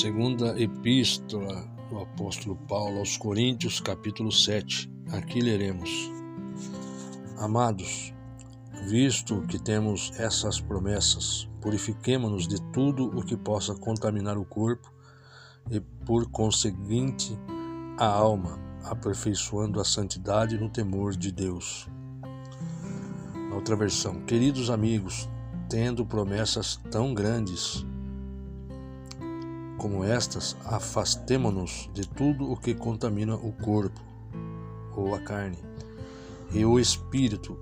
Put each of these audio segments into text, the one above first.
Segunda Epístola do Apóstolo Paulo aos Coríntios, capítulo 7. Aqui leremos: Amados, visto que temos essas promessas, purifiquemo-nos de tudo o que possa contaminar o corpo e, por conseguinte, a alma, aperfeiçoando a santidade no temor de Deus. Outra versão, queridos amigos, tendo promessas tão grandes, como estas, afastemo-nos de tudo o que contamina o corpo, ou a carne, e o espírito,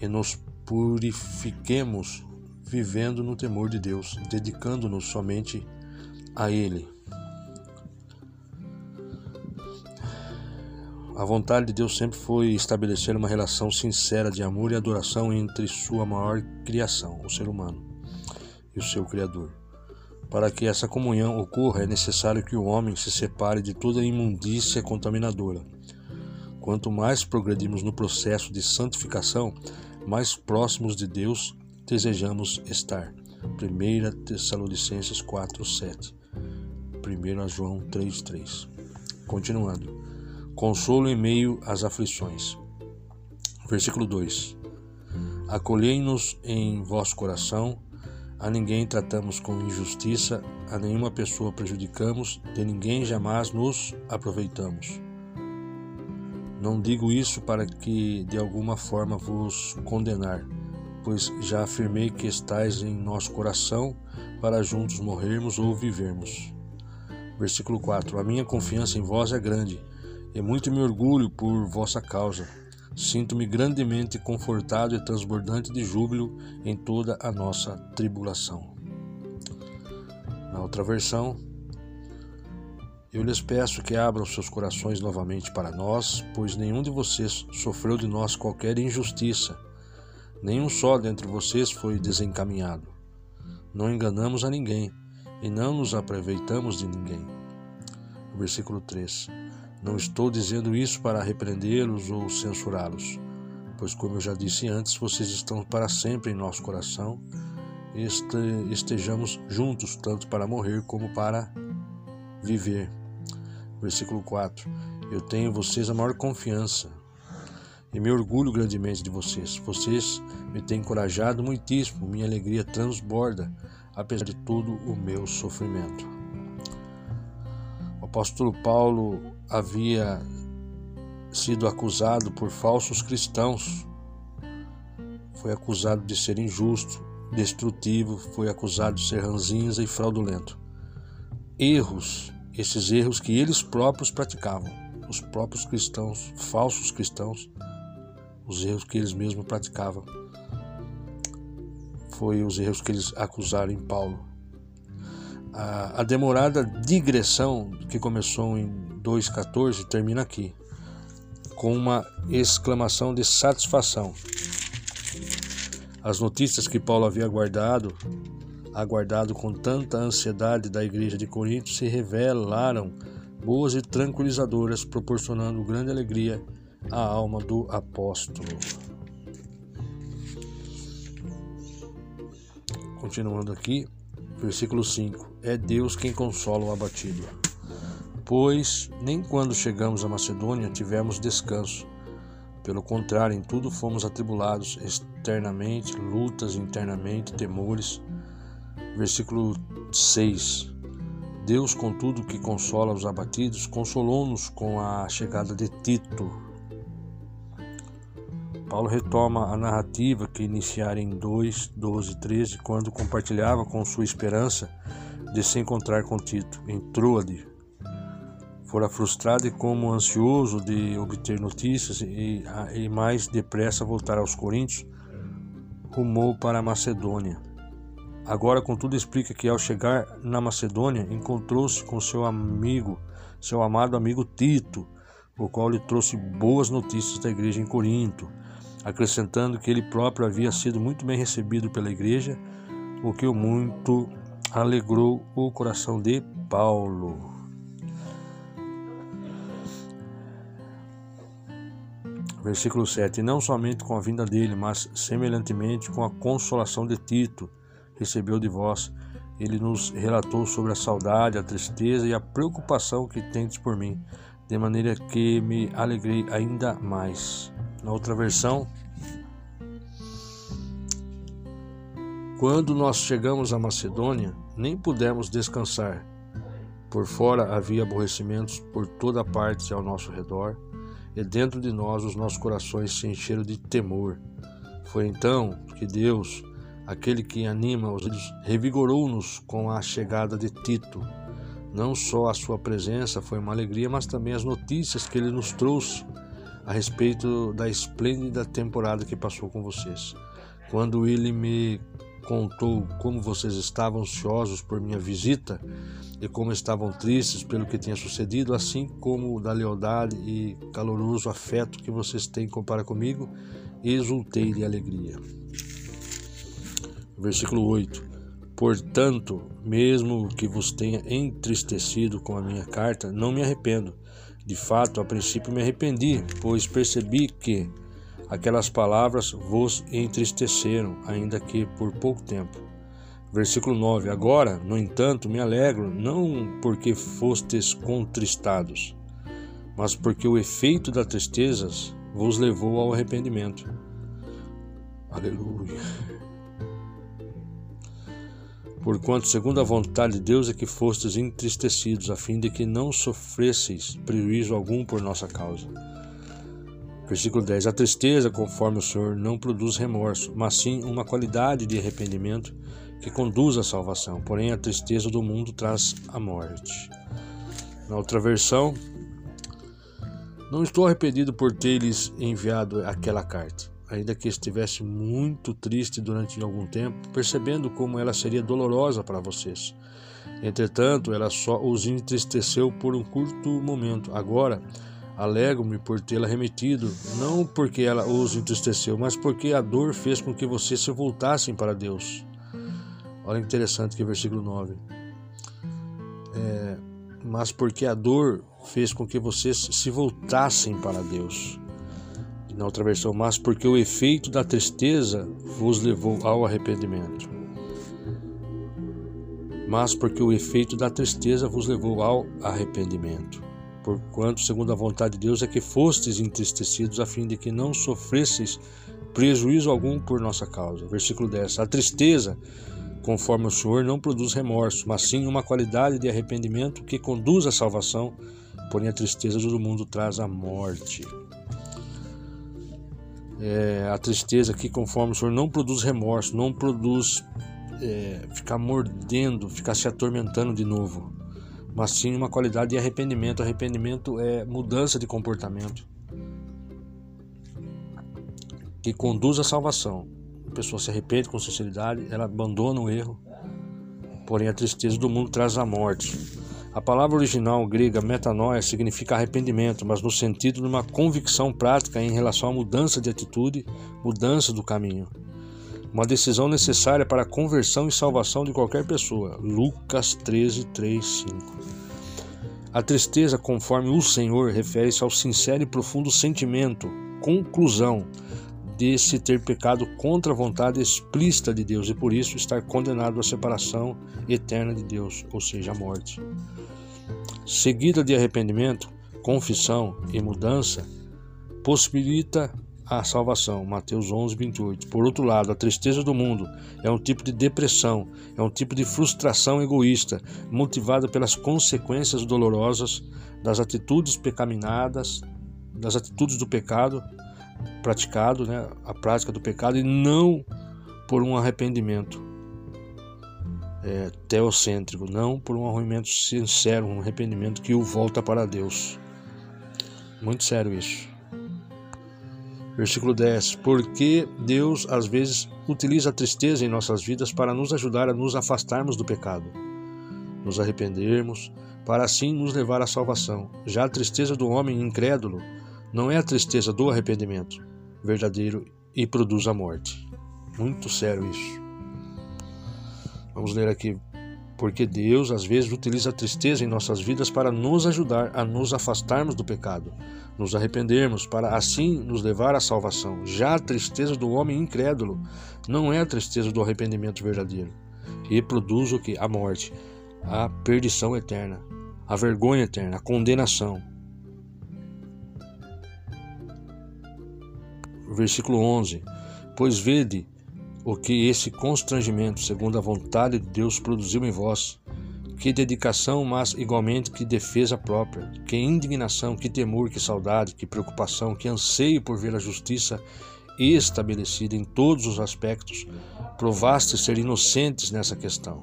e nos purifiquemos vivendo no temor de Deus, dedicando-nos somente a Ele. A vontade de Deus sempre foi estabelecer uma relação sincera de amor e adoração entre sua maior criação, o ser humano, e o seu Criador. Para que essa comunhão ocorra, é necessário que o homem se separe de toda imundícia contaminadora. Quanto mais progredimos no processo de santificação, mais próximos de Deus desejamos estar. 1 Tessalonicenses 4:7. 1 João 3:3. Continuando. Consolo em meio às aflições. Versículo 2. Acolhei-nos em vosso coração a ninguém tratamos com injustiça, a nenhuma pessoa prejudicamos, de ninguém jamais nos aproveitamos. Não digo isso para que de alguma forma vos condenar, pois já afirmei que estais em nosso coração para juntos morrermos ou vivermos. Versículo 4: A minha confiança em vós é grande, e muito me orgulho por vossa causa Sinto-me grandemente confortado e transbordante de júbilo em toda a nossa tribulação. Na outra versão, eu lhes peço que abram seus corações novamente para nós, pois nenhum de vocês sofreu de nós qualquer injustiça, nenhum só dentre vocês foi desencaminhado. Não enganamos a ninguém e não nos aproveitamos de ninguém. Versículo 3. Não estou dizendo isso para repreendê-los ou censurá-los, pois, como eu já disse antes, vocês estão para sempre em nosso coração e estejamos juntos, tanto para morrer como para viver. Versículo 4: Eu tenho em vocês a maior confiança e me orgulho grandemente de vocês. Vocês me têm encorajado muitíssimo, minha alegria transborda, apesar de todo o meu sofrimento. O apóstolo Paulo havia sido acusado por falsos cristãos. Foi acusado de ser injusto, destrutivo, foi acusado de ser ranzinza e fraudulento. Erros, esses erros que eles próprios praticavam, os próprios cristãos, falsos cristãos, os erros que eles mesmos praticavam. Foi os erros que eles acusaram em Paulo. A, a demorada digressão que começou em 2,14 termina aqui, com uma exclamação de satisfação. As notícias que Paulo havia aguardado, aguardado com tanta ansiedade da igreja de Corinto, se revelaram boas e tranquilizadoras, proporcionando grande alegria à alma do apóstolo. Continuando aqui, versículo 5: É Deus quem consola o abatido pois nem quando chegamos à Macedônia tivemos descanso. Pelo contrário, em tudo fomos atribulados externamente, lutas internamente, temores. Versículo 6. Deus, contudo, que consola os abatidos, consolou-nos com a chegada de Tito. Paulo retoma a narrativa que iniciara em 2, 12 e 13, quando compartilhava com sua esperança de se encontrar com Tito em Troade, fora frustrado e como ansioso de obter notícias e, e mais depressa voltar aos Coríntios, rumou para a Macedônia. Agora, contudo, explica que ao chegar na Macedônia, encontrou-se com seu amigo, seu amado amigo Tito, o qual lhe trouxe boas notícias da igreja em Corinto, acrescentando que ele próprio havia sido muito bem recebido pela igreja, o que muito alegrou o coração de Paulo. Versículo 7: Não somente com a vinda dele, mas semelhantemente com a consolação de Tito, recebeu de vós, ele nos relatou sobre a saudade, a tristeza e a preocupação que tendes por mim, de maneira que me alegrei ainda mais. Na outra versão, quando nós chegamos à Macedônia, nem pudemos descansar. Por fora havia aborrecimentos por toda parte ao nosso redor, e dentro de nós os nossos corações se encheram de temor. Foi então que Deus, aquele que anima os revigorou-nos com a chegada de Tito. Não só a sua presença foi uma alegria, mas também as notícias que ele nos trouxe a respeito da esplêndida temporada que passou com vocês. Quando ele me contou como vocês estavam ansiosos por minha visita e como estavam tristes pelo que tinha sucedido, assim como da lealdade e caloroso afeto que vocês têm para comigo, exultei de alegria. Versículo 8: Portanto, mesmo que vos tenha entristecido com a minha carta, não me arrependo. De fato, a princípio me arrependi, pois percebi que aquelas palavras vos entristeceram, ainda que por pouco tempo. Versículo 9: Agora, no entanto, me alegro, não porque fostes contristados, mas porque o efeito das tristezas vos levou ao arrependimento. Aleluia. Porquanto, segundo a vontade de Deus, é que fostes entristecidos, a fim de que não sofresseis prejuízo algum por nossa causa. Versículo 10: A tristeza, conforme o Senhor, não produz remorso, mas sim uma qualidade de arrependimento que conduz à salvação. Porém, a tristeza do mundo traz a morte. Na outra versão, não estou arrependido por ter-lhes enviado aquela carta ainda que estivesse muito triste durante algum tempo, percebendo como ela seria dolorosa para vocês. Entretanto, ela só os entristeceu por um curto momento. Agora, alegro-me por tê-la remetido, não porque ela os entristeceu, mas porque a dor fez com que vocês se voltassem para Deus. Olha interessante que versículo 9. É, mas porque a dor fez com que vocês se voltassem para Deus na outra versão, mas porque o efeito da tristeza vos levou ao arrependimento. Mas porque o efeito da tristeza vos levou ao arrependimento. Porquanto, segundo a vontade de Deus, é que fostes entristecidos, a fim de que não sofresseis prejuízo algum por nossa causa. Versículo 10. A tristeza, conforme o Senhor, não produz remorso, mas sim uma qualidade de arrependimento que conduz à salvação, porém a tristeza do mundo traz a morte é, a tristeza que, conforme o Senhor, não produz remorso, não produz é, ficar mordendo, ficar se atormentando de novo, mas sim uma qualidade de arrependimento. Arrependimento é mudança de comportamento que conduz à salvação. Pessoa se arrepende com sinceridade, ela abandona o erro, porém a tristeza do mundo traz a morte. A palavra original grega metanoia significa arrependimento, mas no sentido de uma convicção prática em relação à mudança de atitude, mudança do caminho. Uma decisão necessária para a conversão e salvação de qualquer pessoa. Lucas 13, 3, 5. A tristeza, conforme o Senhor, refere-se ao sincero e profundo sentimento, conclusão, de se ter pecado contra a vontade explícita de Deus e por isso estar condenado à separação eterna de Deus, ou seja, a morte. Seguida de arrependimento, confissão e mudança, possibilita a salvação. Mateus 11, 28. Por outro lado, a tristeza do mundo é um tipo de depressão, é um tipo de frustração egoísta, motivada pelas consequências dolorosas das atitudes pecaminadas, das atitudes do pecado praticado, né, a prática do pecado, e não por um arrependimento é, teocêntrico, não por um arrependimento sincero, um arrependimento que o volta para Deus. Muito sério isso. Versículo 10: Porque Deus às vezes utiliza a tristeza em nossas vidas para nos ajudar a nos afastarmos do pecado, nos arrependermos, para assim nos levar à salvação. Já a tristeza do homem incrédulo não é a tristeza do arrependimento verdadeiro e produz a morte. Muito sério isso. Vamos ler aqui. Porque Deus às vezes utiliza a tristeza em nossas vidas para nos ajudar a nos afastarmos do pecado, nos arrependermos, para assim nos levar à salvação. Já a tristeza do homem incrédulo não é a tristeza do arrependimento verdadeiro. e produz o que? A morte, a perdição eterna, a vergonha eterna, a condenação. Versículo 11: Pois vede o que esse constrangimento, segundo a vontade de Deus, produziu em vós. Que dedicação, mas igualmente que defesa própria, que indignação, que temor, que saudade, que preocupação, que anseio por ver a justiça estabelecida em todos os aspectos. Provaste ser inocentes nessa questão.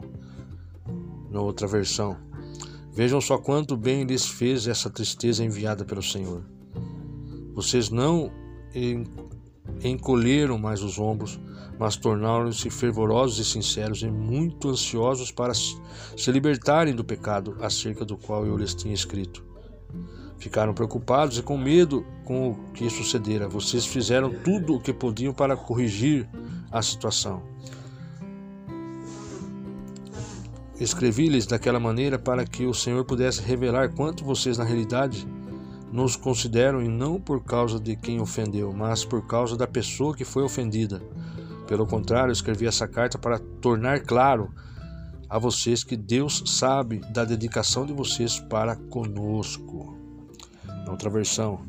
Na outra versão, vejam só quanto bem lhes fez essa tristeza enviada pelo Senhor. Vocês não encolheram mais os ombros, mas tornaram-se fervorosos e sinceros e muito ansiosos para se libertarem do pecado acerca do qual eu lhes tinha escrito. Ficaram preocupados e com medo com o que sucedera. Vocês fizeram tudo o que podiam para corrigir a situação. Escrevi-lhes daquela maneira para que o Senhor pudesse revelar quanto vocês na realidade nos consideram e não por causa de quem ofendeu, mas por causa da pessoa que foi ofendida. Pelo contrário, escrevi essa carta para tornar claro a vocês que Deus sabe da dedicação de vocês para conosco. Na outra versão.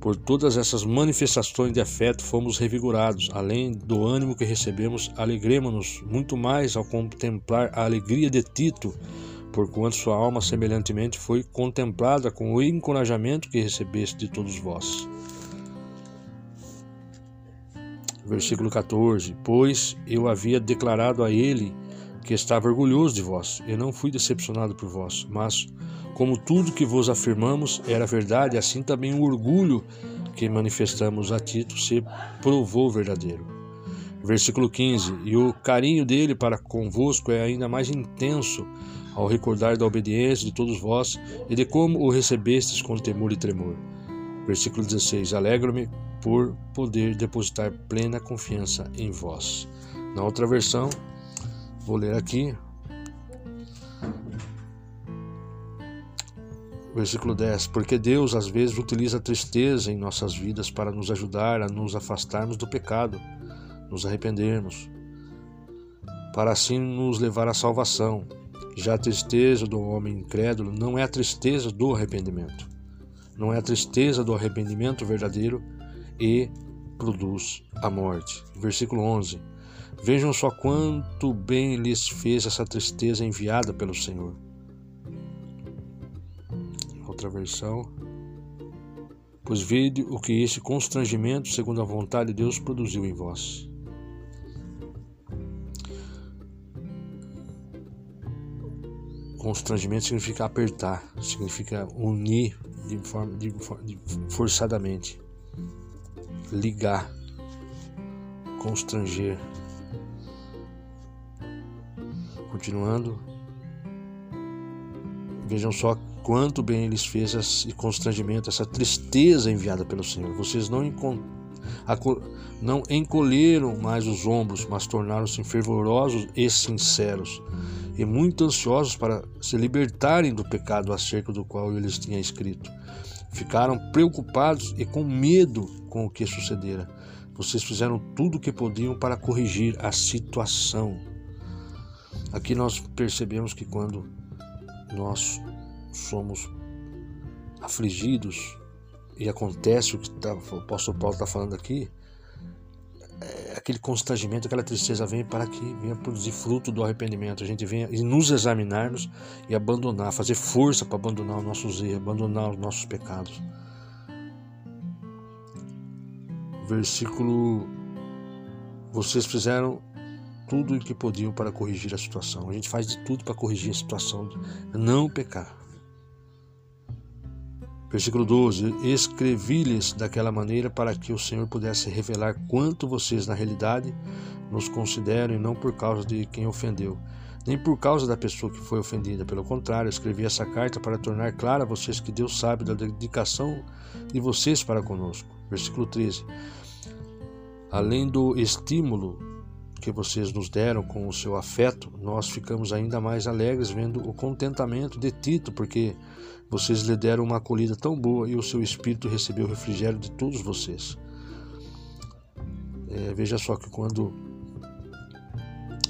Por todas essas manifestações de afeto fomos revigorados, além do ânimo que recebemos, alegremos-nos muito mais ao contemplar a alegria de Tito porquanto sua alma semelhantemente foi contemplada com o encorajamento que recebeste de todos vós. Versículo 14: Pois eu havia declarado a ele que estava orgulhoso de vós, e não fui decepcionado por vós, mas, como tudo que vos afirmamos era verdade, assim também o orgulho que manifestamos a Tito se provou verdadeiro. Versículo 15: E o carinho dele para convosco é ainda mais intenso ao recordar da obediência de todos vós e de como o recebestes com temor e tremor. Versículo 16: Alegro-me por poder depositar plena confiança em vós. Na outra versão, vou ler aqui. Versículo 10: Porque Deus às vezes utiliza a tristeza em nossas vidas para nos ajudar a nos afastarmos do pecado, nos arrependermos, para assim nos levar à salvação. Já a tristeza do homem incrédulo não é a tristeza do arrependimento. Não é a tristeza do arrependimento verdadeiro e produz a morte. Versículo 11. Vejam só quanto bem lhes fez essa tristeza enviada pelo Senhor. Outra versão. Pois vede o que esse constrangimento, segundo a vontade de Deus, produziu em vós. Constrangimento significa apertar, significa unir de forma, de, de, forçadamente, ligar, constranger. Continuando, vejam só quanto bem eles fez esse constrangimento, essa tristeza enviada pelo Senhor. Vocês não, não encolheram mais os ombros, mas tornaram-se fervorosos e sinceros e muito ansiosos para se libertarem do pecado acerca do qual eu lhes tinha escrito. Ficaram preocupados e com medo com o que sucedera. Vocês fizeram tudo o que podiam para corrigir a situação. Aqui nós percebemos que quando nós somos afligidos e acontece o que tá, o apóstolo Paulo está falando aqui, aquele constrangimento, aquela tristeza vem para que venha produzir fruto do arrependimento. A gente venha nos examinarmos e abandonar, fazer força para abandonar os nossos erros, abandonar os nossos pecados. Versículo: Vocês fizeram tudo o que podiam para corrigir a situação. A gente faz de tudo para corrigir a situação, não pecar. Versículo 12: Escrevi-lhes daquela maneira para que o Senhor pudesse revelar quanto vocês, na realidade, nos consideram e não por causa de quem ofendeu, nem por causa da pessoa que foi ofendida. Pelo contrário, escrevi essa carta para tornar claro a vocês que Deus sabe da dedicação de vocês para conosco. Versículo 13: Além do estímulo que vocês nos deram com o seu afeto, nós ficamos ainda mais alegres vendo o contentamento de Tito, porque vocês lhe deram uma acolhida tão boa e o seu espírito recebeu o refrigério de todos vocês. É, veja só que quando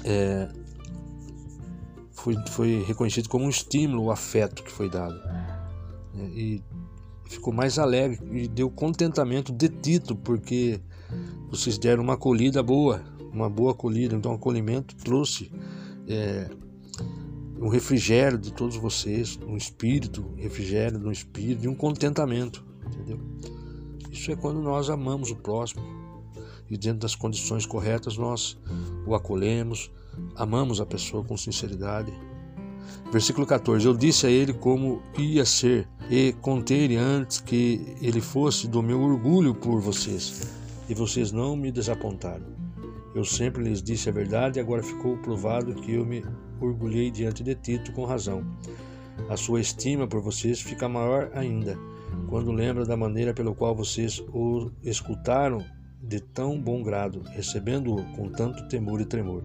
é, foi, foi reconhecido como um estímulo o afeto que foi dado. É, e ficou mais alegre e deu contentamento de Tito, porque vocês deram uma acolhida boa, uma boa acolhida. Então, o acolhimento trouxe é, um refrigério de todos vocês, um espírito, refrigério no espírito e um contentamento, entendeu? Isso é quando nós amamos o próximo e dentro das condições corretas nós o acolhemos, amamos a pessoa com sinceridade. Versículo 14: Eu disse a ele como ia ser, e contei-lhe antes que ele fosse do meu orgulho por vocês, e vocês não me desapontaram. Eu sempre lhes disse a verdade, e agora ficou provado que eu me orgulhei diante de Tito com razão. A sua estima por vocês fica maior ainda, quando lembra da maneira pela qual vocês o escutaram de tão bom grado, recebendo-o com tanto temor e tremor.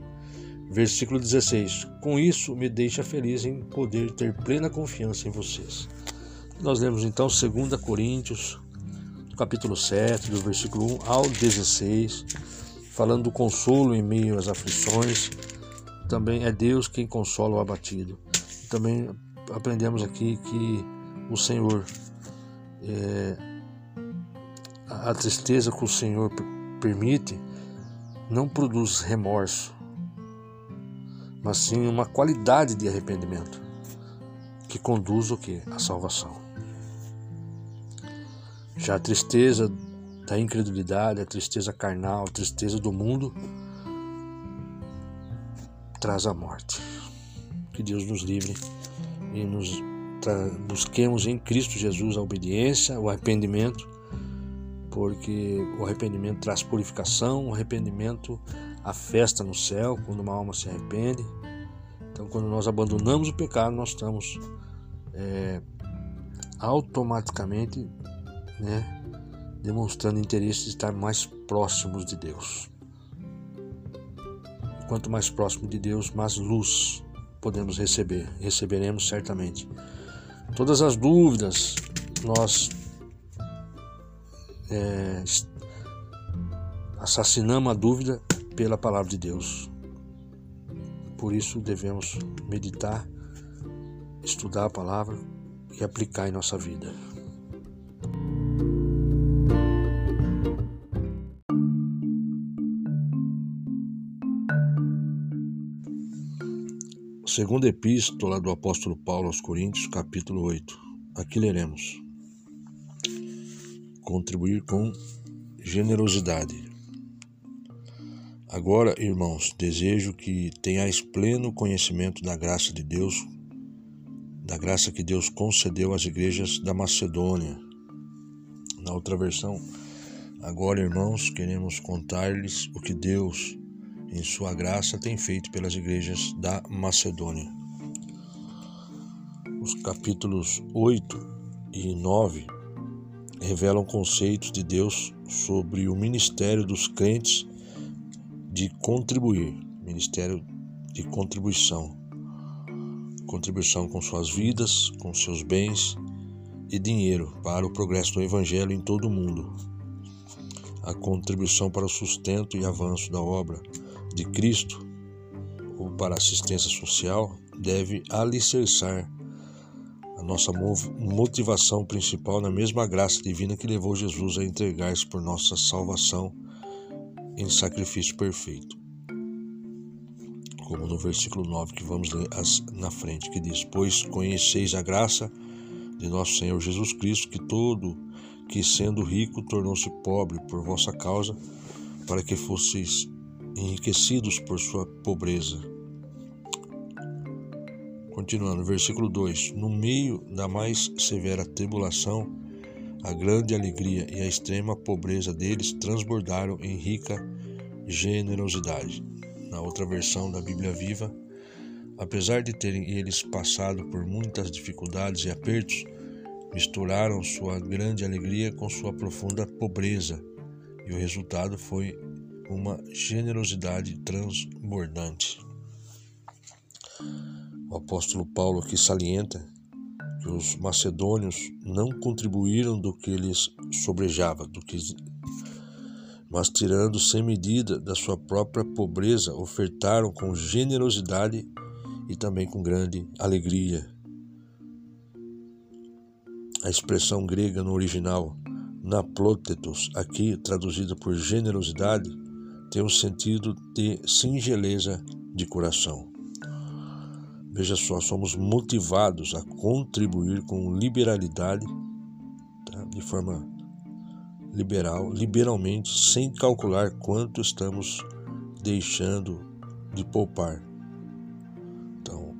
Versículo 16: Com isso me deixa feliz em poder ter plena confiança em vocês. Nós lemos então 2 Coríntios, capítulo 7, do versículo 1 ao 16, falando do consolo em meio às aflições. Também é Deus quem consola o abatido. Também aprendemos aqui que o Senhor, é, a tristeza que o Senhor permite, não produz remorso, mas sim uma qualidade de arrependimento que conduz o que? A salvação. Já a tristeza da incredulidade, a tristeza carnal, a tristeza do mundo traz a morte. Que Deus nos livre e nos busquemos em Cristo Jesus a obediência, o arrependimento, porque o arrependimento traz purificação, o arrependimento a festa no céu, quando uma alma se arrepende. Então, quando nós abandonamos o pecado, nós estamos é, automaticamente né, demonstrando interesse de estar mais próximos de Deus. Quanto mais próximo de Deus, mais luz podemos receber, receberemos certamente. Todas as dúvidas nós é, assassinamos a dúvida pela palavra de Deus. Por isso devemos meditar, estudar a palavra e aplicar em nossa vida. Segunda epístola do apóstolo Paulo aos Coríntios, capítulo 8. Aqui leremos: Contribuir com generosidade. Agora, irmãos, desejo que tenhais pleno conhecimento da graça de Deus, da graça que Deus concedeu às igrejas da Macedônia. Na outra versão, agora, irmãos, queremos contar-lhes o que Deus, em sua graça, tem feito pelas igrejas da Macedônia. Os capítulos 8 e 9 revelam conceitos de Deus sobre o ministério dos crentes de contribuir, ministério de contribuição. Contribuição com suas vidas, com seus bens e dinheiro para o progresso do Evangelho em todo o mundo. A contribuição para o sustento e avanço da obra de Cristo ou para assistência social deve alicerçar a nossa motivação principal na mesma graça divina que levou Jesus a entregar-se por nossa salvação em sacrifício perfeito. Como no versículo 9 que vamos ler na frente, que diz: Pois conheceis a graça de nosso Senhor Jesus Cristo, que todo que sendo rico tornou-se pobre por vossa causa, para que fosseis enriquecidos por sua pobreza. Continuando, versículo 2: No meio da mais severa tribulação, a grande alegria e a extrema pobreza deles transbordaram em rica generosidade. Na outra versão da Bíblia Viva, apesar de terem eles passado por muitas dificuldades e apertos, misturaram sua grande alegria com sua profunda pobreza, e o resultado foi uma generosidade transbordante. O apóstolo Paulo aqui salienta que os macedônios não contribuíram do que lhes sobrejava, do que mas tirando sem medida da sua própria pobreza, ofertaram com generosidade e também com grande alegria. A expressão grega no original, naplotetos, aqui traduzida por generosidade, tem o um sentido de singeleza de coração. Veja só, somos motivados a contribuir com liberalidade, tá? de forma liberal, liberalmente, sem calcular quanto estamos deixando de poupar. Então,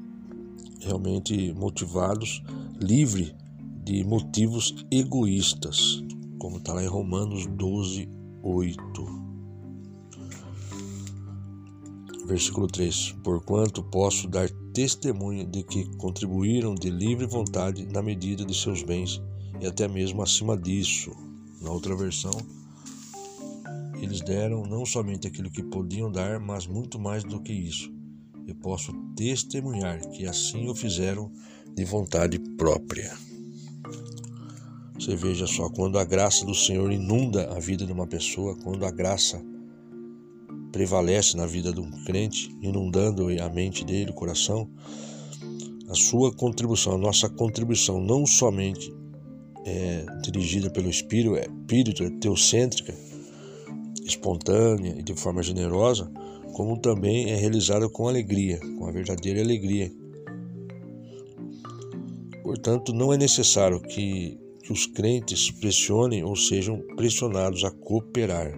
realmente motivados, livre de motivos egoístas, como está lá em Romanos 12, 8. Versículo 3: Porquanto posso dar testemunho de que contribuíram de livre vontade na medida de seus bens e até mesmo acima disso na outra versão, eles deram não somente aquilo que podiam dar, mas muito mais do que isso. Eu posso testemunhar que assim o fizeram de vontade própria. Você veja só, quando a graça do Senhor inunda a vida de uma pessoa, quando a graça prevalece na vida de um crente, inundando a mente dele, o coração, a sua contribuição, a nossa contribuição, não somente é, dirigida pelo Espírito, é, espírito é teocêntrica, espontânea e de forma generosa, como também é realizada com alegria, com a verdadeira alegria. Portanto, não é necessário que, que os crentes pressionem ou sejam pressionados a cooperar.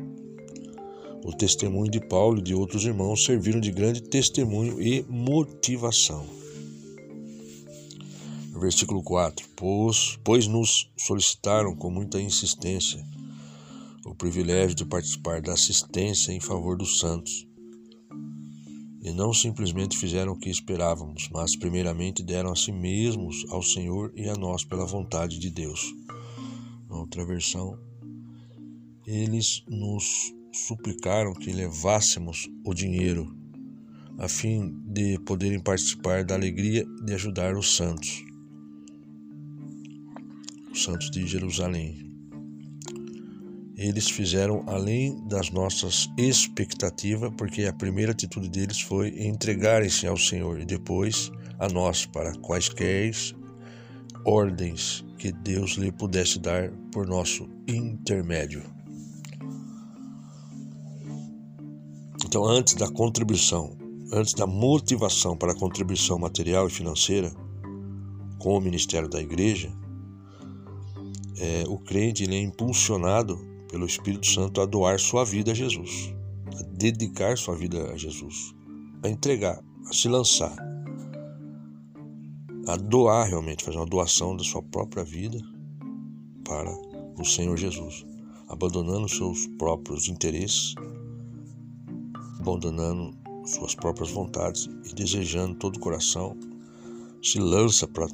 O testemunho de Paulo e de outros irmãos serviram de grande testemunho e motivação versículo 4: pois, pois nos solicitaram com muita insistência o privilégio de participar da assistência em favor dos santos. E não simplesmente fizeram o que esperávamos, mas primeiramente deram a si mesmos ao Senhor e a nós pela vontade de Deus. Na outra versão, eles nos suplicaram que levássemos o dinheiro, a fim de poderem participar da alegria de ajudar os santos os santos de Jerusalém. Eles fizeram além das nossas expectativas, porque a primeira atitude deles foi entregarem-se ao Senhor e depois a nós para quaisquer ordens que Deus lhe pudesse dar por nosso intermédio. Então, antes da contribuição, antes da motivação para a contribuição material e financeira com o ministério da igreja, é, o crente é impulsionado pelo Espírito Santo a doar sua vida a Jesus, a dedicar sua vida a Jesus, a entregar, a se lançar, a doar realmente, fazer uma doação da sua própria vida para o Senhor Jesus, abandonando seus próprios interesses, abandonando suas próprias vontades e desejando todo o coração, se lança para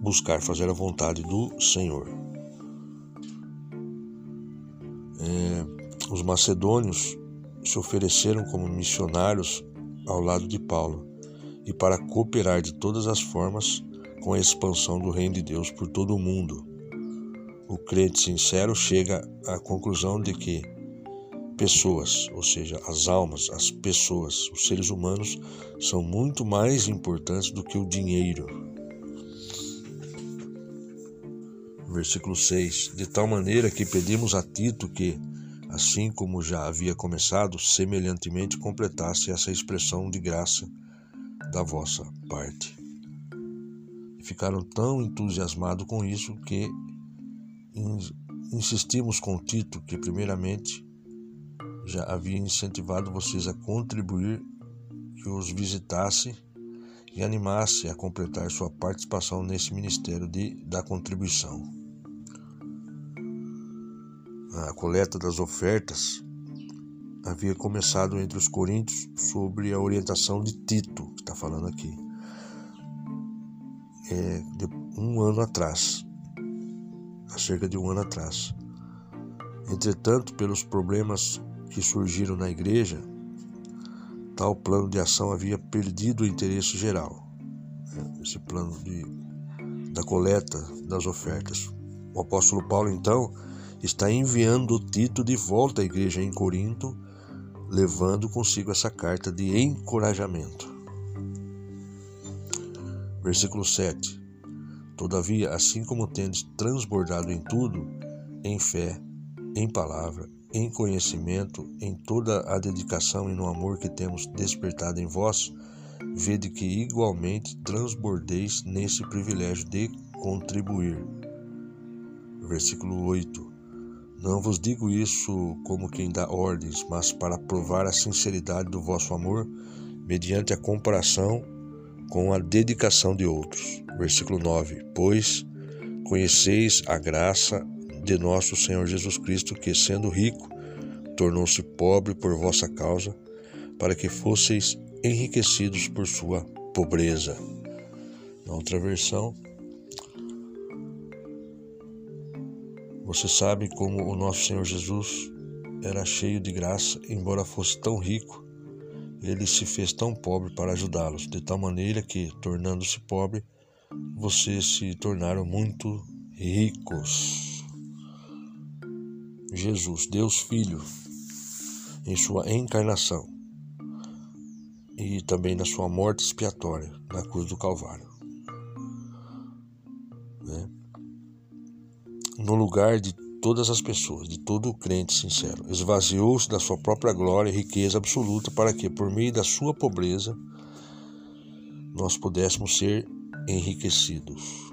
buscar fazer a vontade do Senhor. É, os macedônios se ofereceram como missionários ao lado de Paulo e para cooperar de todas as formas com a expansão do reino de Deus por todo o mundo. O crente sincero chega à conclusão de que pessoas, ou seja, as almas, as pessoas, os seres humanos, são muito mais importantes do que o dinheiro. versículo 6: De tal maneira que pedimos a Tito que, assim como já havia começado, semelhantemente completasse essa expressão de graça da vossa parte. E ficaram tão entusiasmados com isso que insistimos com Tito que, primeiramente, já havia incentivado vocês a contribuir, que os visitasse e animasse a completar sua participação nesse ministério de, da contribuição. A coleta das ofertas havia começado entre os coríntios sobre a orientação de Tito, que está falando aqui, é, de um ano atrás, há cerca de um ano atrás. Entretanto, pelos problemas que surgiram na igreja, tal plano de ação havia perdido o interesse geral. Né, esse plano de, da coleta das ofertas. O apóstolo Paulo, então, está enviando Tito de volta à igreja em Corinto, levando consigo essa carta de encorajamento. Versículo 7. Todavia, assim como tendes transbordado em tudo, em fé, em palavra, em conhecimento, em toda a dedicação e no amor que temos despertado em vós, vede que igualmente transbordeis nesse privilégio de contribuir. Versículo 8. Não vos digo isso como quem dá ordens, mas para provar a sinceridade do vosso amor, mediante a comparação com a dedicação de outros. Versículo 9: Pois conheceis a graça de nosso Senhor Jesus Cristo, que, sendo rico, tornou-se pobre por vossa causa, para que fosseis enriquecidos por sua pobreza. Na outra versão, Você sabe como o nosso Senhor Jesus era cheio de graça, embora fosse tão rico, ele se fez tão pobre para ajudá-los, de tal maneira que, tornando-se pobre, vocês se tornaram muito ricos. Jesus, Deus Filho, em sua encarnação e também na sua morte expiatória na cruz do Calvário. Né? no lugar de todas as pessoas, de todo o crente sincero. Esvaziou-se da sua própria glória e riqueza absoluta para que, por meio da sua pobreza, nós pudéssemos ser enriquecidos.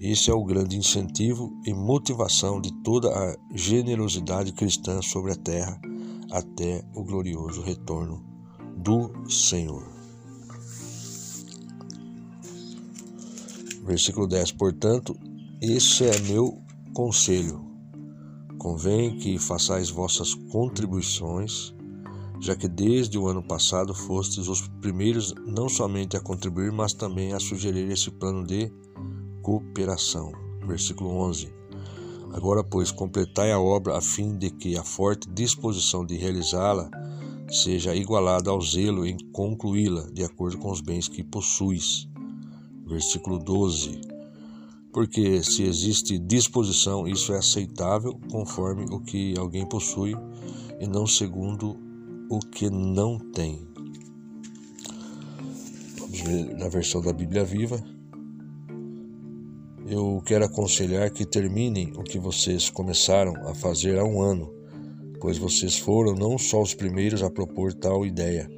Esse é o grande incentivo e motivação de toda a generosidade cristã sobre a terra até o glorioso retorno do Senhor. Versículo 10: Portanto, este é meu conselho. Convém que façais vossas contribuições, já que desde o ano passado fostes os primeiros não somente a contribuir, mas também a sugerir esse plano de cooperação. Versículo 11. Agora, pois, completai a obra a fim de que a forte disposição de realizá-la seja igualada ao zelo em concluí-la, de acordo com os bens que possuis. Versículo 12 porque se existe disposição, isso é aceitável conforme o que alguém possui e não segundo o que não tem. Vamos ver na versão da Bíblia Viva. Eu quero aconselhar que terminem o que vocês começaram a fazer há um ano, pois vocês foram não só os primeiros a propor tal ideia,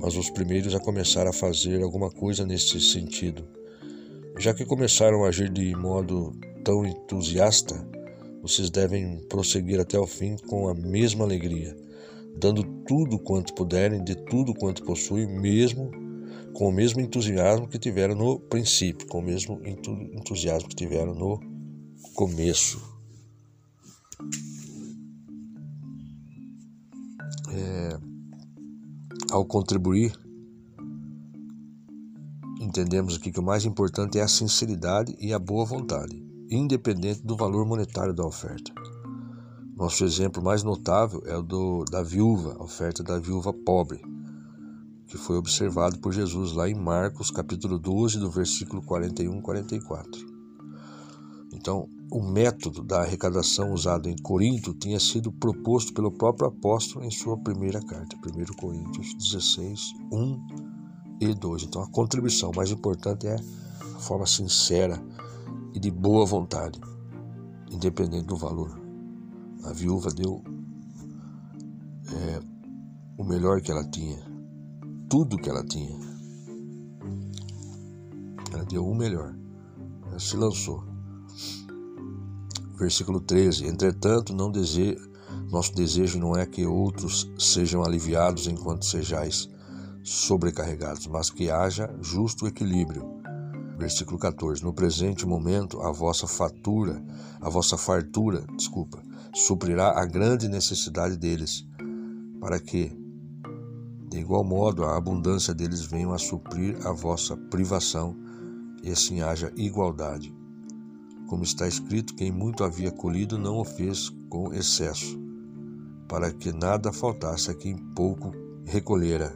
mas os primeiros a começar a fazer alguma coisa nesse sentido. Já que começaram a agir de modo tão entusiasta, vocês devem prosseguir até o fim com a mesma alegria, dando tudo quanto puderem de tudo quanto possuem, mesmo com o mesmo entusiasmo que tiveram no princípio, com o mesmo entusiasmo que tiveram no começo. É, ao contribuir Entendemos aqui que o mais importante é a sinceridade e a boa vontade, independente do valor monetário da oferta. Nosso exemplo mais notável é o do, da viúva, a oferta da viúva pobre, que foi observado por Jesus lá em Marcos, capítulo 12, do versículo 41 e 44. Então, o método da arrecadação usado em Corinto tinha sido proposto pelo próprio apóstolo em sua primeira carta, 1 Coríntios 16, 1 e dois. Então a contribuição mais importante é a forma sincera e de boa vontade, independente do valor. A viúva deu é, o melhor que ela tinha, tudo que ela tinha. Ela deu o melhor. Ela se lançou. Versículo 13: Entretanto, não desejo, nosso desejo não é que outros sejam aliviados enquanto sejais sobrecarregados, mas que haja justo equilíbrio. Versículo 14. No presente momento, a vossa fatura, a vossa fartura, desculpa, suprirá a grande necessidade deles, para que, de igual modo, a abundância deles venham a suprir a vossa privação e assim haja igualdade. Como está escrito, quem muito havia colhido não o fez com excesso, para que nada faltasse a quem pouco recolhera.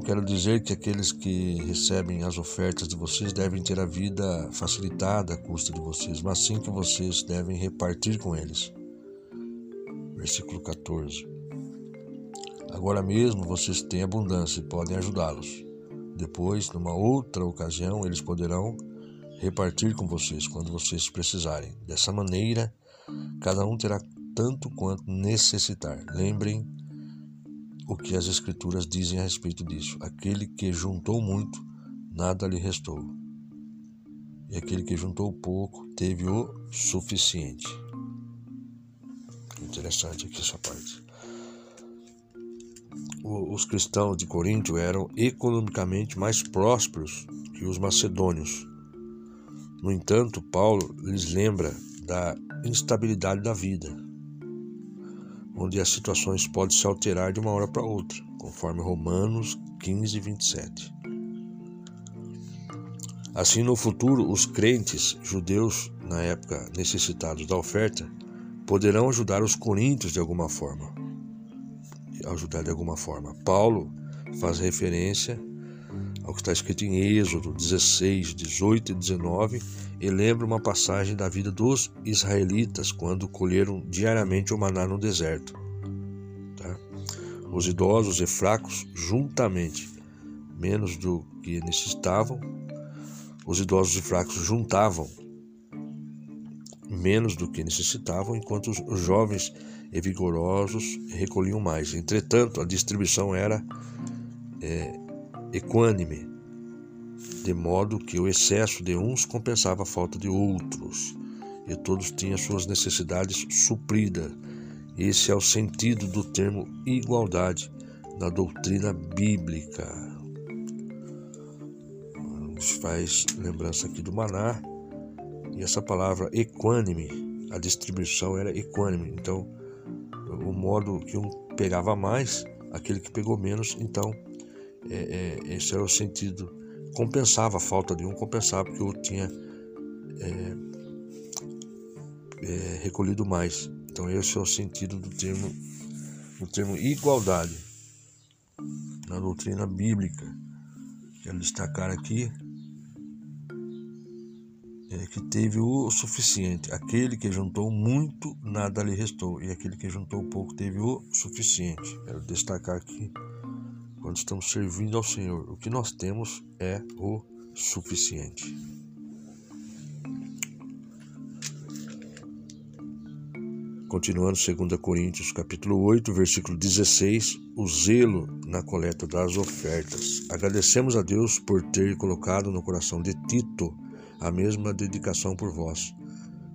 Quero dizer que aqueles que recebem as ofertas de vocês devem ter a vida facilitada à custa de vocês, mas sim que vocês devem repartir com eles. Versículo 14. Agora mesmo vocês têm abundância e podem ajudá-los. Depois, numa outra ocasião, eles poderão repartir com vocês quando vocês precisarem. Dessa maneira, cada um terá tanto quanto necessitar. Lembrem o que as Escrituras dizem a respeito disso. Aquele que juntou muito, nada lhe restou. E aquele que juntou pouco, teve o suficiente. Interessante aqui essa parte. Os cristãos de Corinto eram economicamente mais prósperos que os macedônios. No entanto, Paulo lhes lembra da instabilidade da vida onde as situações podem se alterar de uma hora para outra, conforme Romanos 15, 27. Assim, no futuro, os crentes judeus, na época necessitados da oferta, poderão ajudar os coríntios de alguma forma. Ajudar de alguma forma. Paulo faz referência ao que está escrito em Êxodo 16, 18 e 19 e lembra uma passagem da vida dos israelitas quando colheram diariamente o maná no deserto. Tá? Os idosos e fracos, juntamente, menos do que necessitavam, os idosos e fracos juntavam menos do que necessitavam, enquanto os jovens e vigorosos recolhiam mais. Entretanto, a distribuição era é, equânime, de modo que o excesso de uns compensava a falta de outros, e todos tinham suas necessidades supridas. Esse é o sentido do termo igualdade na doutrina bíblica. Nos faz lembrança aqui do maná, e essa palavra equânime, a distribuição era equânime, então o modo que um pegava mais, aquele que pegou menos, então é, é, esse era o sentido. Compensava a falta de um, compensava porque outro tinha é, é, recolhido mais. Então esse é o sentido do termo, do termo igualdade na doutrina bíblica. Quero destacar aqui é, que teve o suficiente. Aquele que juntou muito, nada lhe restou. E aquele que juntou pouco teve o suficiente. Quero destacar aqui quando estamos servindo ao Senhor, o que nós temos é o suficiente. Continuando 2 Coríntios capítulo 8, versículo 16, o zelo na coleta das ofertas. Agradecemos a Deus por ter colocado no coração de Tito a mesma dedicação por vós,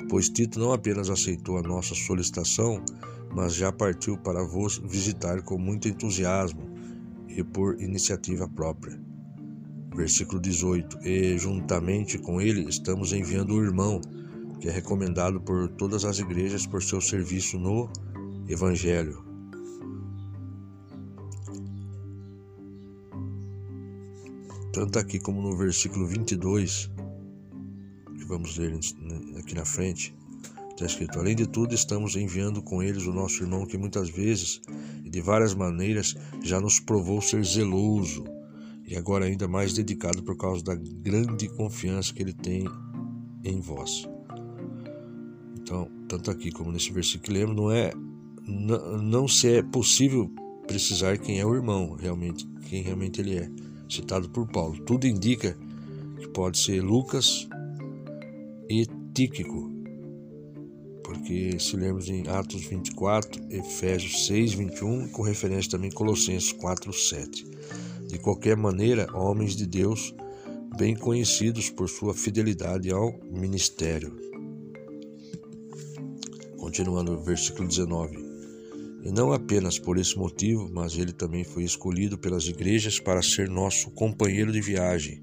pois Tito não apenas aceitou a nossa solicitação, mas já partiu para vos visitar com muito entusiasmo e por iniciativa própria. Versículo 18: E juntamente com ele estamos enviando o irmão, que é recomendado por todas as igrejas por seu serviço no Evangelho. Tanto aqui como no versículo 22, que vamos ler aqui na frente, Está escrito: Além de tudo, estamos enviando com eles o nosso irmão que muitas vezes de várias maneiras já nos provou ser zeloso e agora ainda mais dedicado por causa da grande confiança que ele tem em vós. Então, tanto aqui como nesse versículo que lemos, não é não, não se é possível precisar quem é o irmão, realmente, quem realmente ele é, citado por Paulo. Tudo indica que pode ser Lucas e Tíquico, porque se lermos em Atos 24, Efésios 6, 21, com referência também Colossenses 4, 7. De qualquer maneira, homens de Deus, bem conhecidos por sua fidelidade ao ministério. Continuando o versículo 19. E não apenas por esse motivo, mas ele também foi escolhido pelas igrejas para ser nosso companheiro de viagem,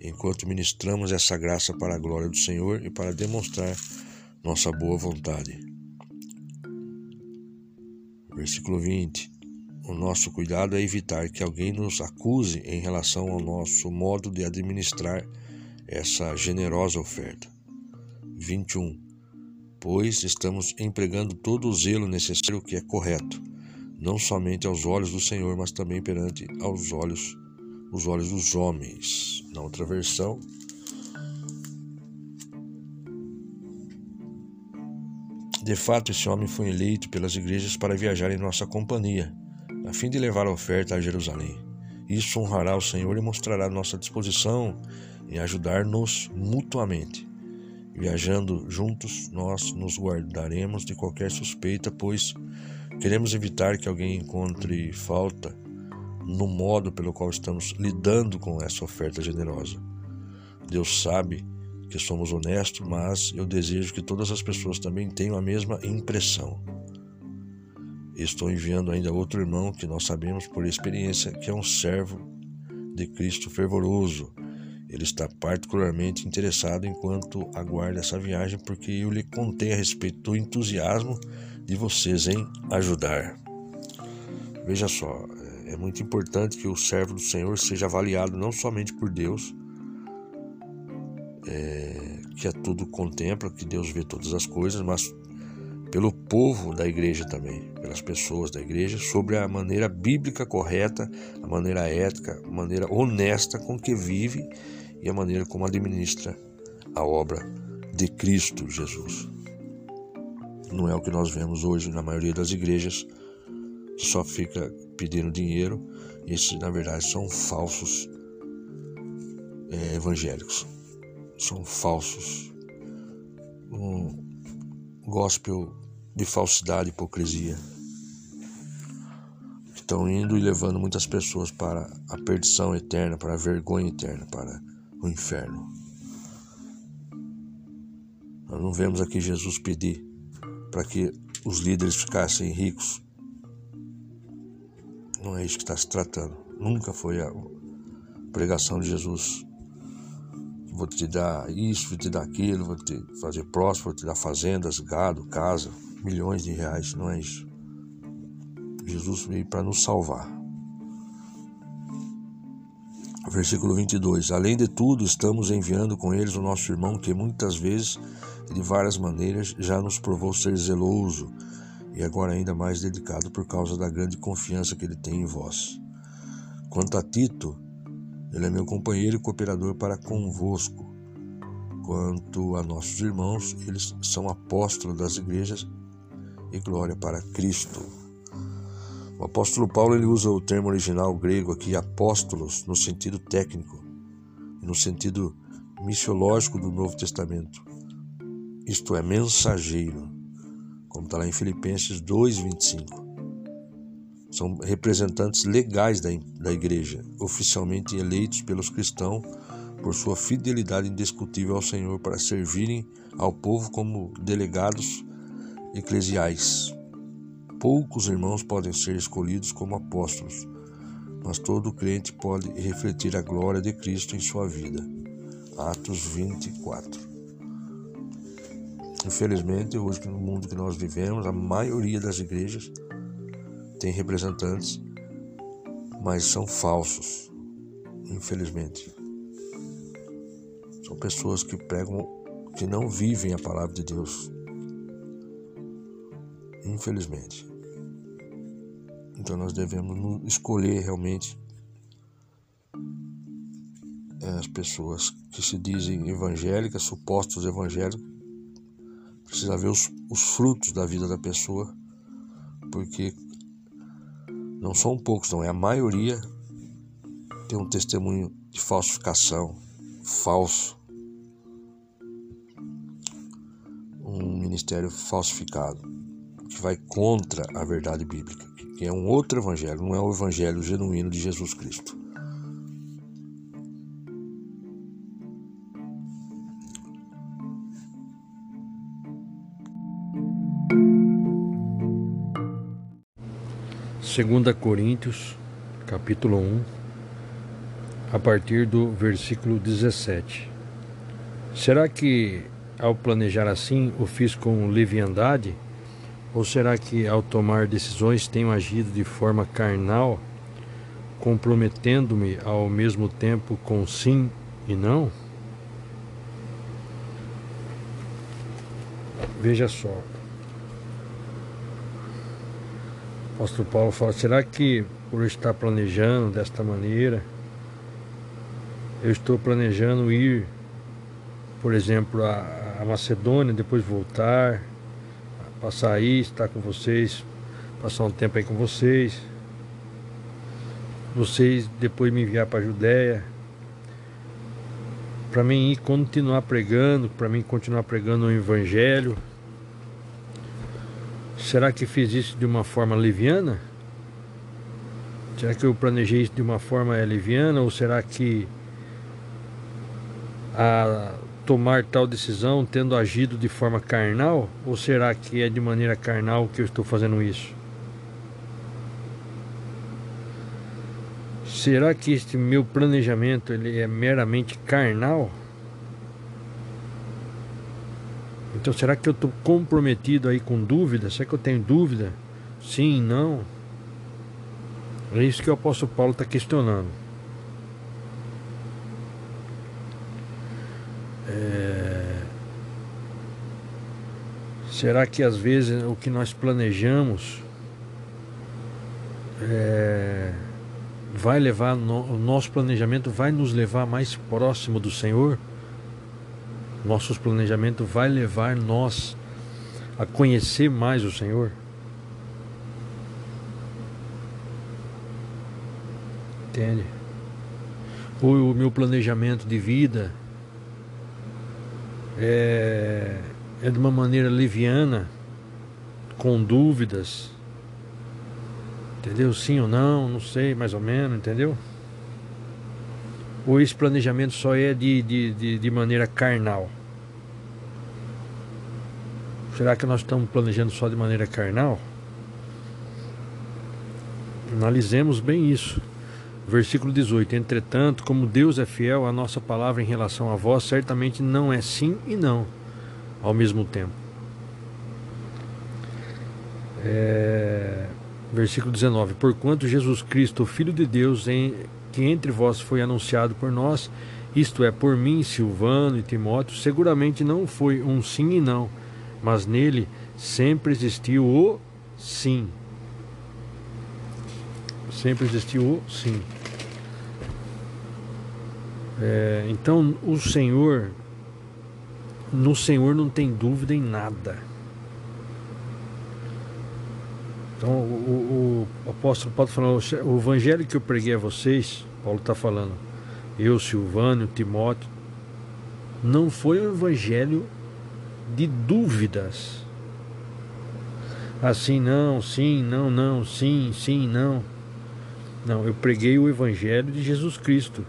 enquanto ministramos essa graça para a glória do Senhor e para demonstrar nossa boa vontade. Versículo 20. O nosso cuidado é evitar que alguém nos acuse em relação ao nosso modo de administrar essa generosa oferta. 21. Pois estamos empregando todo o zelo necessário que é correto, não somente aos olhos do Senhor, mas também perante aos olhos os olhos dos homens. Na outra versão, De fato, esse homem foi eleito pelas igrejas para viajar em nossa companhia, a fim de levar a oferta a Jerusalém. Isso honrará o Senhor e mostrará nossa disposição em ajudar-nos mutuamente. Viajando juntos, nós nos guardaremos de qualquer suspeita, pois queremos evitar que alguém encontre falta no modo pelo qual estamos lidando com essa oferta generosa. Deus sabe que somos honestos, mas eu desejo que todas as pessoas também tenham a mesma impressão. Estou enviando ainda outro irmão que nós sabemos por experiência que é um servo de Cristo fervoroso. Ele está particularmente interessado enquanto aguarda essa viagem, porque eu lhe contei a respeito do entusiasmo de vocês em ajudar. Veja só, é muito importante que o servo do Senhor seja avaliado não somente por Deus, é, que a tudo contempla, que Deus vê todas as coisas, mas pelo povo da igreja também, pelas pessoas da igreja, sobre a maneira bíblica correta, a maneira ética, a maneira honesta com que vive e a maneira como administra a obra de Cristo Jesus. Não é o que nós vemos hoje na maioria das igrejas, só fica pedindo dinheiro. Esses, na verdade, são falsos é, evangélicos são falsos. Um gospel de falsidade e hipocrisia. Estão indo e levando muitas pessoas para a perdição eterna, para a vergonha eterna, para o inferno. Nós não vemos aqui Jesus pedir para que os líderes ficassem ricos. Não é isso que está se tratando. Nunca foi a pregação de Jesus vou te dar isso, vou te dar aquilo, vou te fazer próximo, vou te dar fazendas, gado, casa, milhões de reais. Não é isso. Jesus veio para nos salvar. Versículo 22. Além de tudo, estamos enviando com eles o nosso irmão que muitas vezes e de várias maneiras já nos provou ser zeloso e agora ainda mais dedicado por causa da grande confiança que ele tem em vós. Quanto a Tito, ele é meu companheiro e cooperador para convosco. Quanto a nossos irmãos, eles são apóstolos das igrejas e glória para Cristo. O apóstolo Paulo ele usa o termo original grego aqui, apóstolos, no sentido técnico e no sentido missiológico do Novo Testamento. Isto é, mensageiro, como está lá em Filipenses 2,25 são representantes legais da, da igreja, oficialmente eleitos pelos cristãos por sua fidelidade indiscutível ao Senhor para servirem ao povo como delegados eclesiais. Poucos irmãos podem ser escolhidos como apóstolos, mas todo crente pode refletir a glória de Cristo em sua vida. Atos 24. Infelizmente, hoje no mundo que nós vivemos, a maioria das igrejas tem representantes, mas são falsos, infelizmente. São pessoas que pregam, que não vivem a palavra de Deus. Infelizmente. Então nós devemos escolher realmente é, as pessoas que se dizem evangélicas, supostos evangélicos, precisa ver os, os frutos da vida da pessoa, porque não são poucos, não é a maioria tem um testemunho de falsificação, falso, um ministério falsificado que vai contra a verdade bíblica, que é um outro evangelho, não é o evangelho genuíno de Jesus Cristo. Segunda Coríntios, capítulo 1, a partir do versículo 17. Será que ao planejar assim o fiz com leviandade? Ou será que ao tomar decisões tenho agido de forma carnal, comprometendo-me ao mesmo tempo com sim e não? Veja só, apóstolo Paulo fala: será que por estar planejando desta maneira, Eu estou planejando ir, por exemplo, a, a Macedônia, depois voltar, passar aí, estar com vocês, passar um tempo aí com vocês. Vocês depois me enviar para a Judéia. Para mim ir continuar pregando, para mim continuar pregando o Evangelho. Será que fiz isso de uma forma leviana? Será que eu planejei isso de uma forma leviana ou será que a tomar tal decisão tendo agido de forma carnal ou será que é de maneira carnal que eu estou fazendo isso? Será que este meu planejamento ele é meramente carnal? Então será que eu estou comprometido aí com dúvida? Será que eu tenho dúvida? Sim, não? É isso que o apóstolo Paulo está questionando. É... Será que às vezes o que nós planejamos é... vai levar, no... o nosso planejamento vai nos levar mais próximo do Senhor? Nossos planejamentos vai levar nós a conhecer mais o Senhor? Entende? Ou o meu planejamento de vida é, é de uma maneira leviana, com dúvidas. Entendeu? Sim ou não, não sei, mais ou menos, entendeu? Ou esse planejamento só é de, de, de, de maneira carnal? Será que nós estamos planejando só de maneira carnal? Analisemos bem isso. Versículo 18: Entretanto, como Deus é fiel, a nossa palavra em relação a vós certamente não é sim e não ao mesmo tempo. É... Versículo 19: Porquanto Jesus Cristo, o Filho de Deus, em... que entre vós foi anunciado por nós, isto é, por mim, Silvano e Timóteo, seguramente não foi um sim e não, mas nele sempre existiu o sim Sempre existiu o sim. É, então o Senhor, no Senhor não tem dúvida em nada. Então o, o, o apóstolo Paulo falou, o evangelho que eu preguei a vocês, Paulo está falando, eu, Silvânio, Timóteo, não foi um evangelho de dúvidas. Assim, não, sim, não, não, sim, sim, não. Não, eu preguei o Evangelho de Jesus Cristo.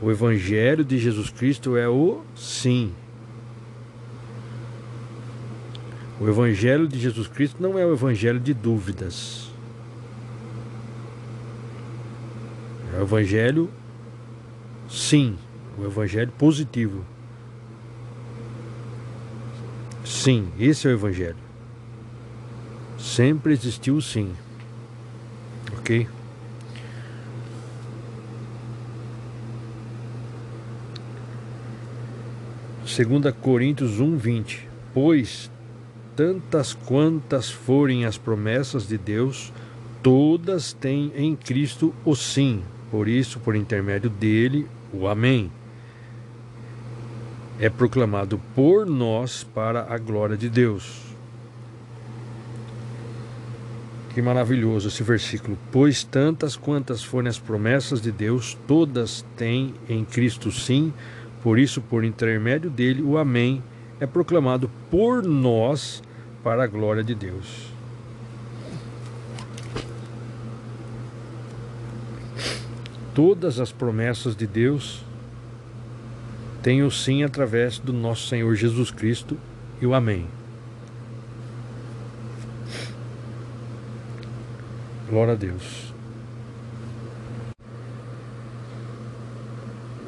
O Evangelho de Jesus Cristo é o sim. O Evangelho de Jesus Cristo não é o Evangelho de dúvidas. É o Evangelho sim. O Evangelho positivo. Sim, esse é o Evangelho. Sempre existiu sim. Ok? 2 Coríntios 1, 20. Pois tantas quantas forem as promessas de Deus, todas têm em Cristo o sim. Por isso, por intermédio dele, o Amém. É proclamado por nós para a glória de Deus. Que maravilhoso esse versículo. Pois tantas quantas forem as promessas de Deus, todas têm em Cristo sim. Por isso, por intermédio dele, o Amém é proclamado por nós para a glória de Deus. Todas as promessas de Deus têm o sim através do nosso Senhor Jesus Cristo e o Amém. Glória a Deus.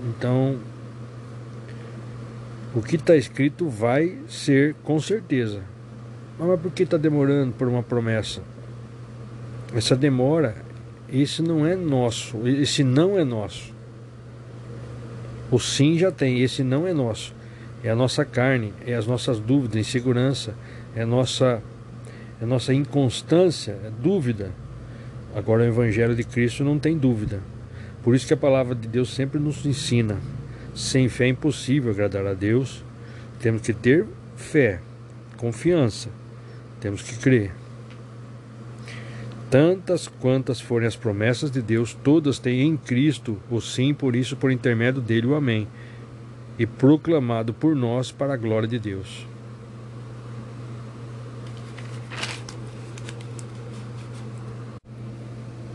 Então, o que está escrito vai ser com certeza. Mas por que está demorando por uma promessa? Essa demora, esse não é nosso, esse não é nosso. O sim já tem, esse não é nosso. É a nossa carne, é as nossas dúvidas, insegurança, é a nossa, é a nossa inconstância, é dúvida. Agora o Evangelho de Cristo não tem dúvida. Por isso que a palavra de Deus sempre nos ensina: sem fé é impossível agradar a Deus. Temos que ter fé, confiança, temos que crer. Tantas quantas forem as promessas de Deus, todas têm em Cristo o sim, por isso, por intermédio dele, o amém, e proclamado por nós para a glória de Deus.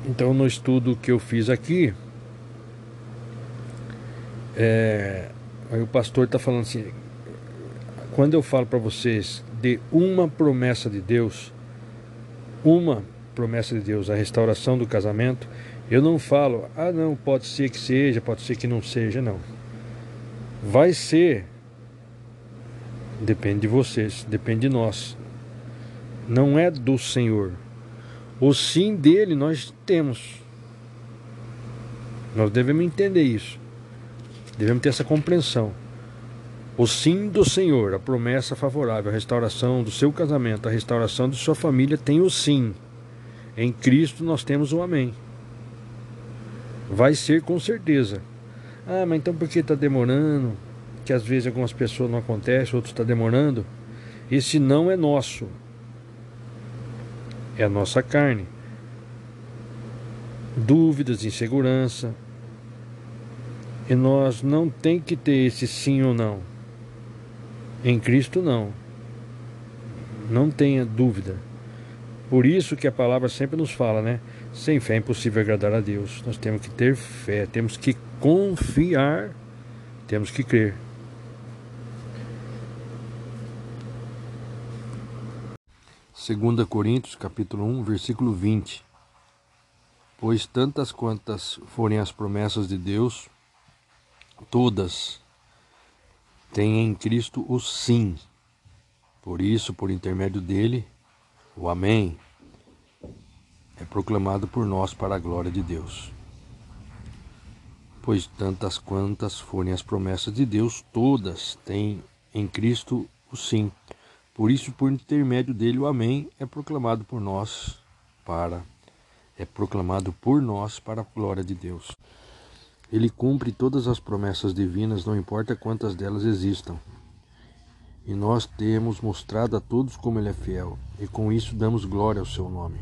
Então, no estudo que eu fiz aqui, é, aí o pastor está falando assim: quando eu falo para vocês de uma promessa de Deus, uma promessa de Deus, a restauração do casamento, eu não falo, ah, não, pode ser que seja, pode ser que não seja, não. Vai ser, depende de vocês, depende de nós. Não é do Senhor. O sim dele nós temos. Nós devemos entender isso. Devemos ter essa compreensão. O sim do Senhor, a promessa favorável, a restauração do seu casamento, a restauração de sua família tem o sim. Em Cristo nós temos o amém. Vai ser com certeza. Ah, mas então por que está demorando? Que às vezes algumas pessoas não acontece, outros está demorando. Esse não é nosso. É a nossa carne. Dúvidas, insegurança. E nós não tem que ter esse sim ou não. Em Cristo não. Não tenha dúvida. Por isso que a palavra sempre nos fala, né? Sem fé é impossível agradar a Deus. Nós temos que ter fé, temos que confiar, temos que crer. Segunda Coríntios, capítulo 1, versículo 20. Pois tantas quantas forem as promessas de Deus, todas têm em Cristo o sim. Por isso, por intermédio dele, o Amém é proclamado por nós para a glória de Deus. Pois tantas quantas forem as promessas de Deus, todas têm em Cristo o sim. Por isso, por intermédio dele, o Amém é proclamado por nós para é proclamado por nós para a glória de Deus. Ele cumpre todas as promessas divinas, não importa quantas delas existam. E nós temos mostrado a todos como Ele é fiel, e com isso damos glória ao Seu nome.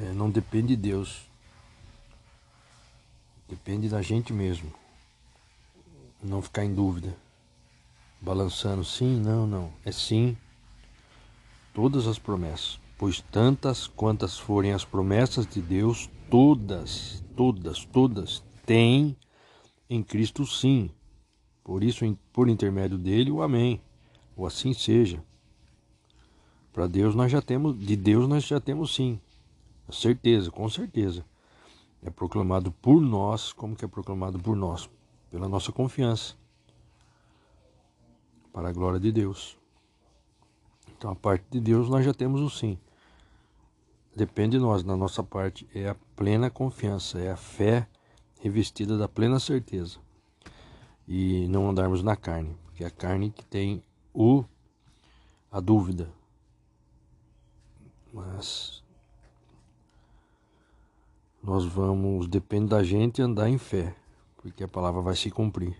É, não depende de Deus, depende da gente mesmo. Não ficar em dúvida, balançando sim, não, não, é sim, todas as promessas, pois tantas quantas forem as promessas de Deus, todas, todas, todas têm em Cristo sim. Por isso, por intermédio dele, o amém. O assim seja. Para Deus nós já temos, de Deus nós já temos sim. Certeza, com certeza. É proclamado por nós, como que é proclamado por nós? Pela nossa confiança. Para a glória de Deus. Então, a parte de Deus nós já temos o sim. Depende de nós, na nossa parte, é a plena confiança, é a fé revestida da plena certeza. E não andarmos na carne, porque é a carne que tem o a dúvida. Mas nós vamos, depende da gente andar em fé, porque a palavra vai se cumprir.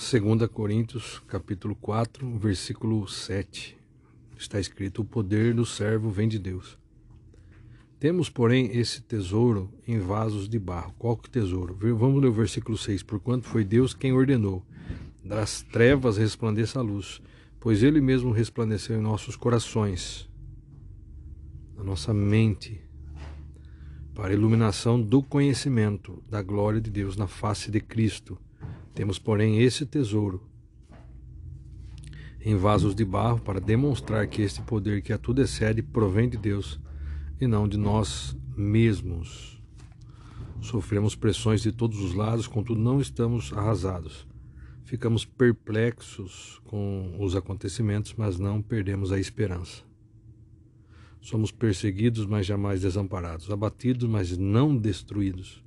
2 Coríntios, capítulo 4, versículo 7 está escrito: O poder do servo vem de Deus. Temos, porém, esse tesouro em vasos de barro. Qual que tesouro? Vamos ler o versículo 6. Porquanto foi Deus quem ordenou: das trevas resplandeça a luz, pois Ele mesmo resplandeceu em nossos corações, na nossa mente, para a iluminação do conhecimento da glória de Deus na face de Cristo. Temos, porém, esse tesouro em vasos de barro para demonstrar que este poder que a tudo excede provém de Deus e não de nós mesmos. Sofremos pressões de todos os lados, contudo não estamos arrasados. Ficamos perplexos com os acontecimentos, mas não perdemos a esperança. Somos perseguidos, mas jamais desamparados, abatidos, mas não destruídos.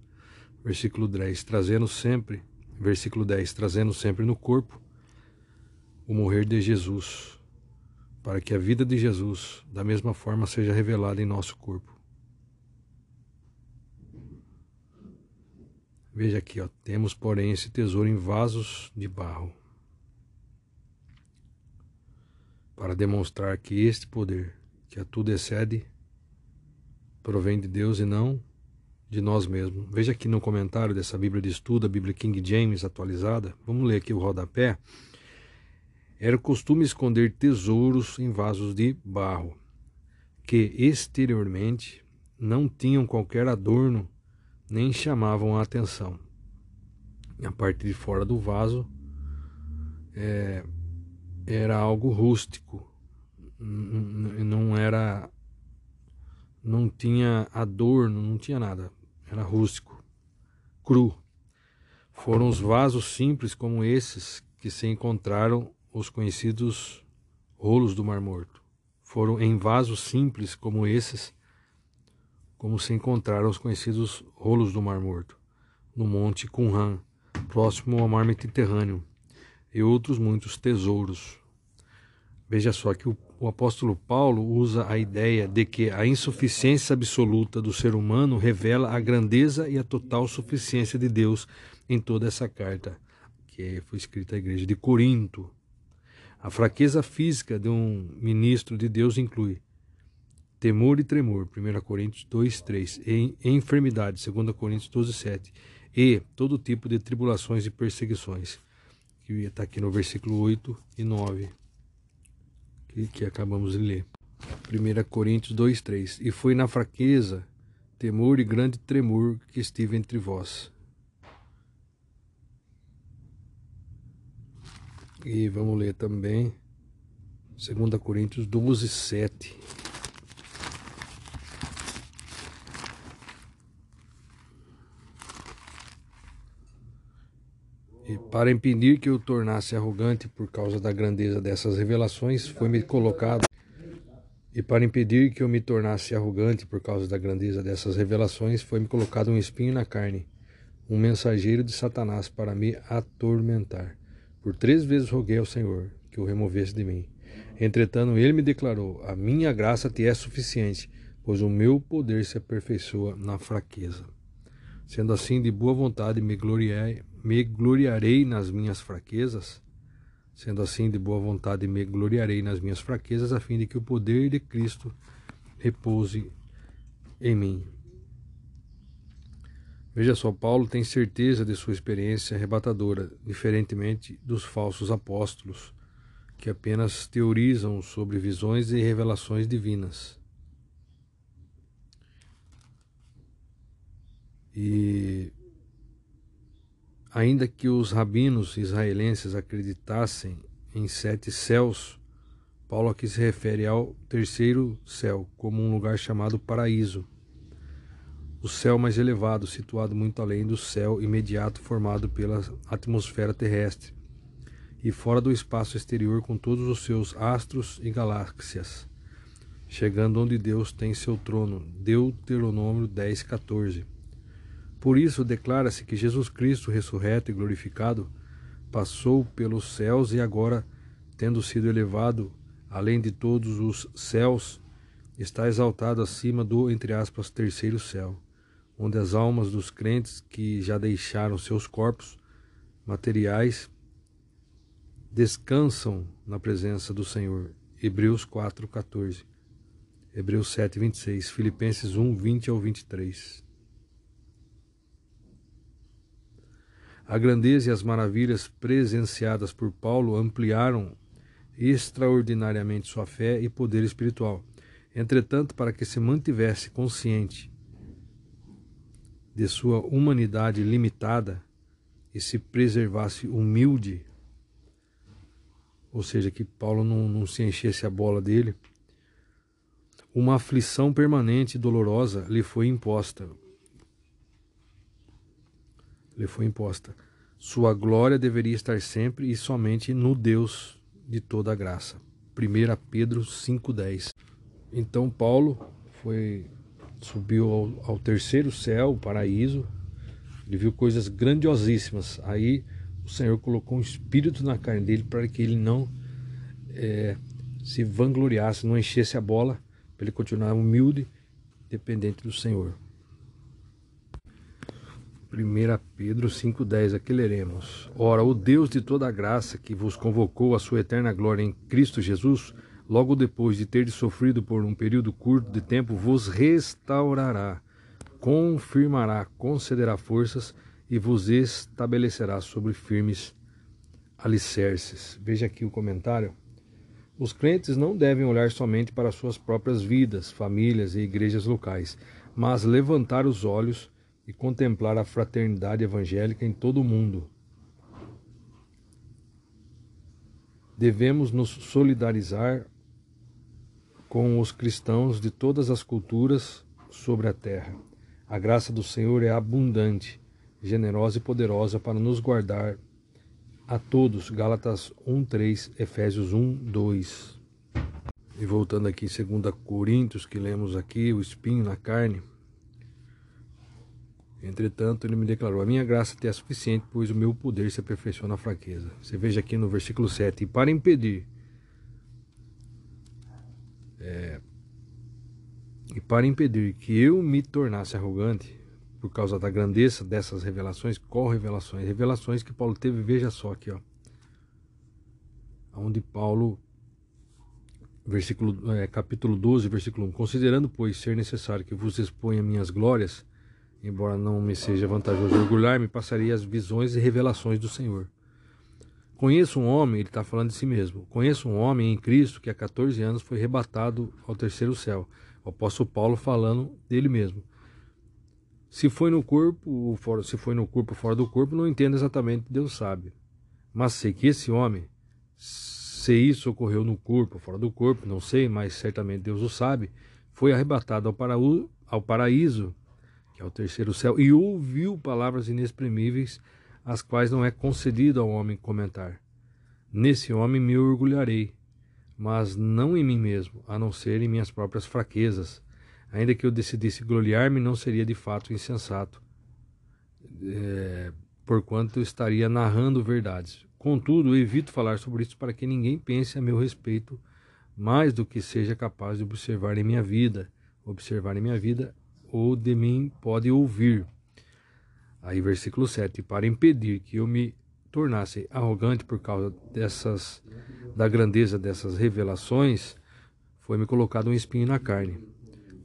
Versículo 10, trazendo sempre, versículo 10, trazendo sempre no corpo o morrer de Jesus, para que a vida de Jesus, da mesma forma, seja revelada em nosso corpo. Veja aqui, ó, temos, porém, esse tesouro em vasos de barro, para demonstrar que este poder, que a tudo excede, provém de Deus e não de nós mesmos. Veja aqui no comentário dessa Bíblia de Estudo, a Bíblia King James atualizada. Vamos ler aqui o rodapé. Era costume esconder tesouros em vasos de barro, que exteriormente não tinham qualquer adorno nem chamavam a atenção. A parte de fora do vaso é, era algo rústico, não era, não tinha adorno, não tinha nada, era rústico, cru. Foram os vasos simples como esses que se encontraram os conhecidos rolos do Mar Morto. Foram em vasos simples como esses como se encontraram os conhecidos rolos do Mar Morto, no Monte Qumran, próximo ao mar Mediterrâneo, e outros muitos tesouros. Veja só que o, o apóstolo Paulo usa a ideia de que a insuficiência absoluta do ser humano revela a grandeza e a total suficiência de Deus em toda essa carta, que foi escrita à igreja de Corinto. A fraqueza física de um ministro de Deus inclui temor e tremor, 1 Coríntios 2, 3, e enfermidade, 2 Coríntios 12, 7, e todo tipo de tribulações e perseguições, que está aqui no versículo 8 e 9, que, que acabamos de ler. 1 Coríntios 2, 3, e foi na fraqueza, temor e grande tremor que estive entre vós. E vamos ler também 2 Coríntios 12, 7. E para impedir que eu tornasse arrogante por causa da grandeza dessas revelações, foi-me colocado e para impedir que eu me tornasse arrogante por causa da grandeza dessas revelações, foi-me colocado um espinho na carne, um mensageiro de Satanás para me atormentar. Por três vezes roguei ao Senhor que o removesse de mim. Entretanto, ele me declarou: A minha graça te é suficiente, pois o meu poder se aperfeiçoa na fraqueza. Sendo assim, de boa vontade me gloriei, me gloriarei nas minhas fraquezas, sendo assim de boa vontade me gloriarei nas minhas fraquezas, a fim de que o poder de Cristo repouse em mim. Veja só, Paulo tem certeza de sua experiência arrebatadora, diferentemente dos falsos apóstolos, que apenas teorizam sobre visões e revelações divinas. E Ainda que os rabinos israelenses acreditassem em sete céus, Paulo aqui se refere ao terceiro céu, como um lugar chamado paraíso. O céu mais elevado, situado muito além do céu imediato formado pela atmosfera terrestre, e fora do espaço exterior com todos os seus astros e galáxias, chegando onde Deus tem seu trono. Deuteronômio 10, 14. Por isso, declara-se que Jesus Cristo, ressurreto e glorificado, passou pelos céus e agora, tendo sido elevado além de todos os céus, está exaltado acima do, entre aspas, terceiro céu, onde as almas dos crentes que já deixaram seus corpos materiais descansam na presença do Senhor. Hebreus 4:14. Hebreus 7:26, Filipenses 1:20 ao 23. A grandeza e as maravilhas presenciadas por Paulo ampliaram extraordinariamente sua fé e poder espiritual. Entretanto, para que se mantivesse consciente de sua humanidade limitada e se preservasse humilde, ou seja, que Paulo não, não se enchesse a bola dele, uma aflição permanente e dolorosa lhe foi imposta lhe foi imposta. Sua glória deveria estar sempre e somente no Deus de toda a graça. 1 Pedro 5,10. Então Paulo foi subiu ao, ao terceiro céu, o paraíso. Ele viu coisas grandiosíssimas. Aí o Senhor colocou um espírito na carne dele para que ele não é, se vangloriasse, não enchesse a bola, para ele continuar humilde, dependente do Senhor. 1 Pedro 5,10 Aqui leremos. Ora, o Deus de toda graça que vos convocou à sua eterna glória em Cristo Jesus, logo depois de ter sofrido por um período curto de tempo, vos restaurará, confirmará, concederá forças e vos estabelecerá sobre firmes alicerces. Veja aqui o comentário. Os crentes não devem olhar somente para suas próprias vidas, famílias e igrejas locais, mas levantar os olhos e contemplar a fraternidade evangélica em todo o mundo. Devemos nos solidarizar com os cristãos de todas as culturas sobre a terra. A graça do Senhor é abundante, generosa e poderosa para nos guardar a todos. Gálatas 1:3, Efésios 1:2. E voltando aqui em 2 Coríntios, que lemos aqui, o espinho na carne. Entretanto, ele me declarou: A minha graça te é suficiente, pois o meu poder se aperfeiçoa na fraqueza. Você veja aqui no versículo 7: E para impedir é, e para impedir que eu me tornasse arrogante, por causa da grandeza dessas revelações, qual revelações? Revelações que Paulo teve, veja só aqui, ó. Onde Paulo, versículo, é, capítulo 12, versículo 1, considerando, pois, ser necessário que vos exponha minhas glórias, embora não me seja vantajoso orgulhar-me, passaria as visões e revelações do Senhor. Conheço um homem, ele está falando de si mesmo. Conheço um homem em Cristo que há 14 anos foi rebatado ao terceiro céu. O apóstolo Paulo falando dele mesmo. Se foi no corpo, fora, se foi no corpo fora do corpo, não entendo exatamente, Deus sabe. Mas sei que esse homem, se isso ocorreu no corpo, fora do corpo, não sei, mas certamente Deus o sabe, foi arrebatado ao, paraú, ao paraíso, é o terceiro céu, e ouviu palavras inexprimíveis as quais não é concedido ao homem comentar. Nesse homem me orgulharei, mas não em mim mesmo, a não ser em minhas próprias fraquezas. Ainda que eu decidisse gloriar-me, não seria de fato insensato, é, porquanto estaria narrando verdades. Contudo, evito falar sobre isso para que ninguém pense a meu respeito mais do que seja capaz de observar em minha vida, observar em minha vida ou de mim pode ouvir. Aí, versículo 7: Para impedir que eu me tornasse arrogante por causa dessas, da grandeza dessas revelações, foi-me colocado um espinho na carne,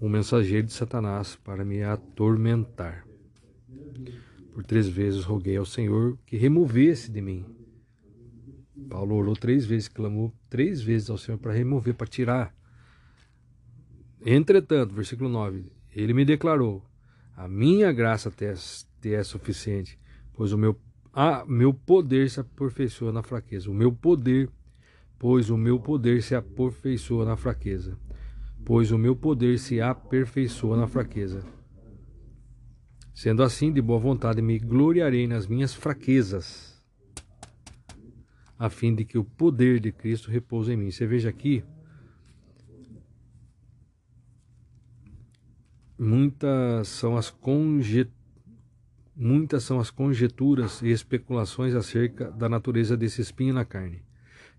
um mensageiro de Satanás para me atormentar. Por três vezes roguei ao Senhor que removesse de mim. Paulo orou três vezes, clamou três vezes ao Senhor para remover, para tirar. Entretanto, versículo 9: Ele me declarou: A minha graça te te é suficiente, pois o meu, ah, meu poder se aperfeiçoa na fraqueza. O meu poder, pois o meu poder se aperfeiçoa na fraqueza. Pois o meu poder se aperfeiçoa na fraqueza. Sendo assim, de boa vontade me gloriarei nas minhas fraquezas, a fim de que o poder de Cristo repouse em mim. Você veja aqui, muitas são as Muitas são as conjecturas e especulações acerca da natureza desse espinho na carne,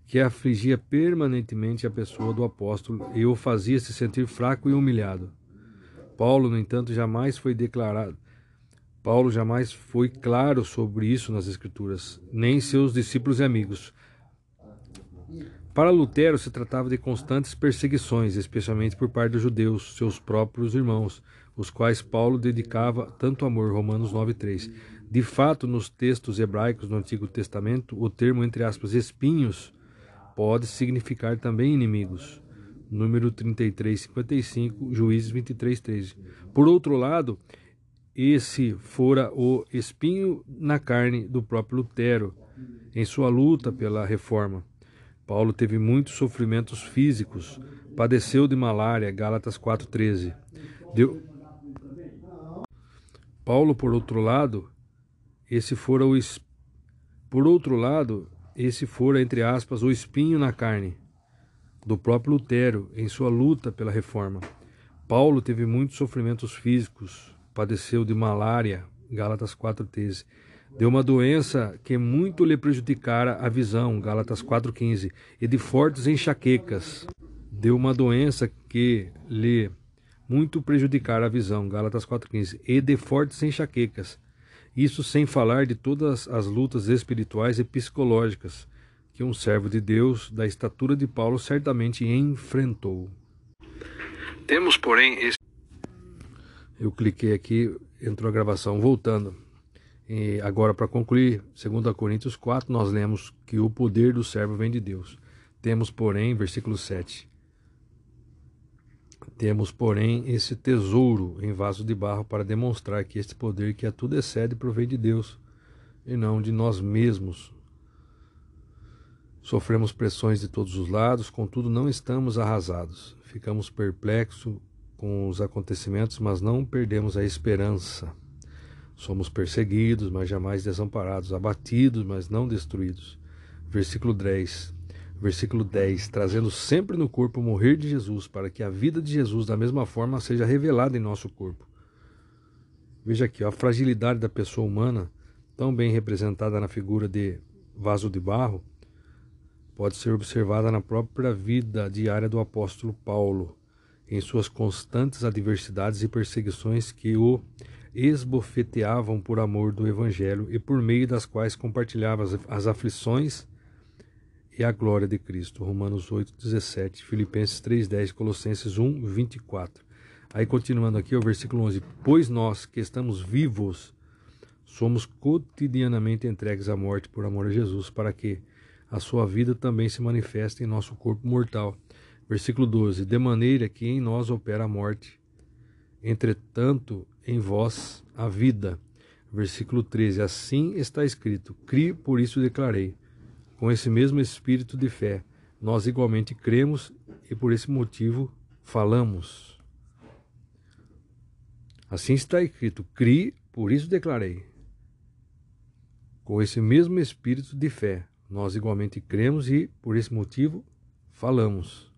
que afligia permanentemente a pessoa do apóstolo e o fazia se sentir fraco e humilhado. Paulo, no entanto, jamais foi declarado. Paulo jamais foi claro sobre isso nas Escrituras, nem seus discípulos e amigos. Para Lutero se tratava de constantes perseguições, especialmente por parte dos judeus, seus próprios irmãos, os quais Paulo dedicava tanto amor, Romanos 9:3. De fato, nos textos hebraicos do Antigo Testamento, o termo entre aspas espinhos pode significar também inimigos. Número 33:55, Juízes 23:13. Por outro lado, esse fora o espinho na carne do próprio Lutero em sua luta pela reforma. Paulo teve muitos sofrimentos físicos, padeceu de malária, Gálatas 4:13. Deu, Paulo, por outro lado, esse fora o por outro lado, esse fora entre aspas o espinho na carne do próprio Lutero em sua luta pela reforma. Paulo teve muitos sofrimentos físicos, padeceu de malária, Gálatas 4:13. Deu uma doença que muito lhe prejudicara a visão, Gálatas 4,15, e de fortes enxaquecas. Deu uma doença que lhe muito prejudicara a visão, Gálatas 4,15, e de fortes enxaquecas. Isso sem falar de todas as lutas espirituais e psicológicas que um servo de Deus da estatura de Paulo certamente enfrentou. Temos, porém, esse... eu cliquei aqui, entrou a gravação, voltando. E agora, para concluir, 2 Coríntios 4, nós lemos que o poder do servo vem de Deus. Temos, porém, versículo 7. Temos, porém, esse tesouro em vaso de barro para demonstrar que este poder que a tudo excede provém de Deus e não de nós mesmos. Sofremos pressões de todos os lados, contudo não estamos arrasados. Ficamos perplexos com os acontecimentos, mas não perdemos a esperança. Somos perseguidos, mas jamais desamparados, abatidos, mas não destruídos. Versículo 10. Versículo 10, trazendo sempre no corpo o morrer de Jesus, para que a vida de Jesus, da mesma forma, seja revelada em nosso corpo. Veja aqui, a fragilidade da pessoa humana, tão bem representada na figura de vaso de barro, pode ser observada na própria vida diária do apóstolo Paulo, em suas constantes adversidades e perseguições que o esbofeteavam por amor do Evangelho e por meio das quais compartilhava as, aflições e a glória de Cristo. Romanos 8, 17, Filipenses 3, 10, Colossenses 1, 24. Aí continuando aqui o versículo 11: Pois nós que estamos vivos somos cotidianamente entregues à morte por amor a Jesus, para que a sua vida também se manifeste em nosso corpo mortal. Versículo 12: De maneira que em nós opera a morte, entretanto em vós a vida. Versículo 13: Assim está escrito: Cri, por isso declarei. Com esse mesmo espírito de fé, nós igualmente cremos e por esse motivo falamos. Assim está escrito: Cri, por isso declarei. Com esse mesmo espírito de fé, nós igualmente cremos e por esse motivo falamos.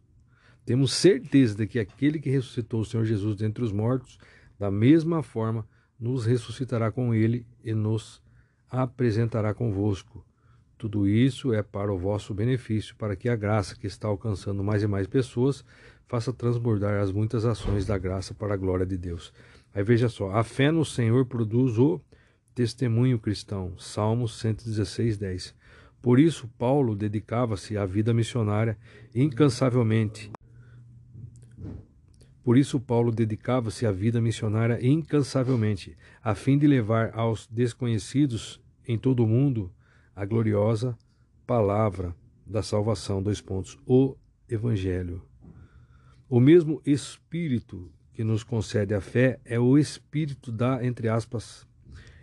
Temos certeza de que aquele que ressuscitou o Senhor Jesus dentre os mortos da mesma forma, nos ressuscitará com ele e nos apresentará convosco. Tudo isso é para o vosso benefício, para que a graça que está alcançando mais e mais pessoas faça transbordar as muitas ações da graça para a glória de Deus. Aí veja só, a fé no Senhor produz o testemunho cristão. Salmos 116, 10. Por isso, Paulo dedicava-se à vida missionária incansavelmente por isso, Paulo dedicava-se à vida missionária incansavelmente, a fim de levar aos desconhecidos em todo o mundo a gloriosa palavra da salvação. Dois pontos. O Evangelho. O mesmo Espírito que nos concede a fé é o Espírito da, entre aspas,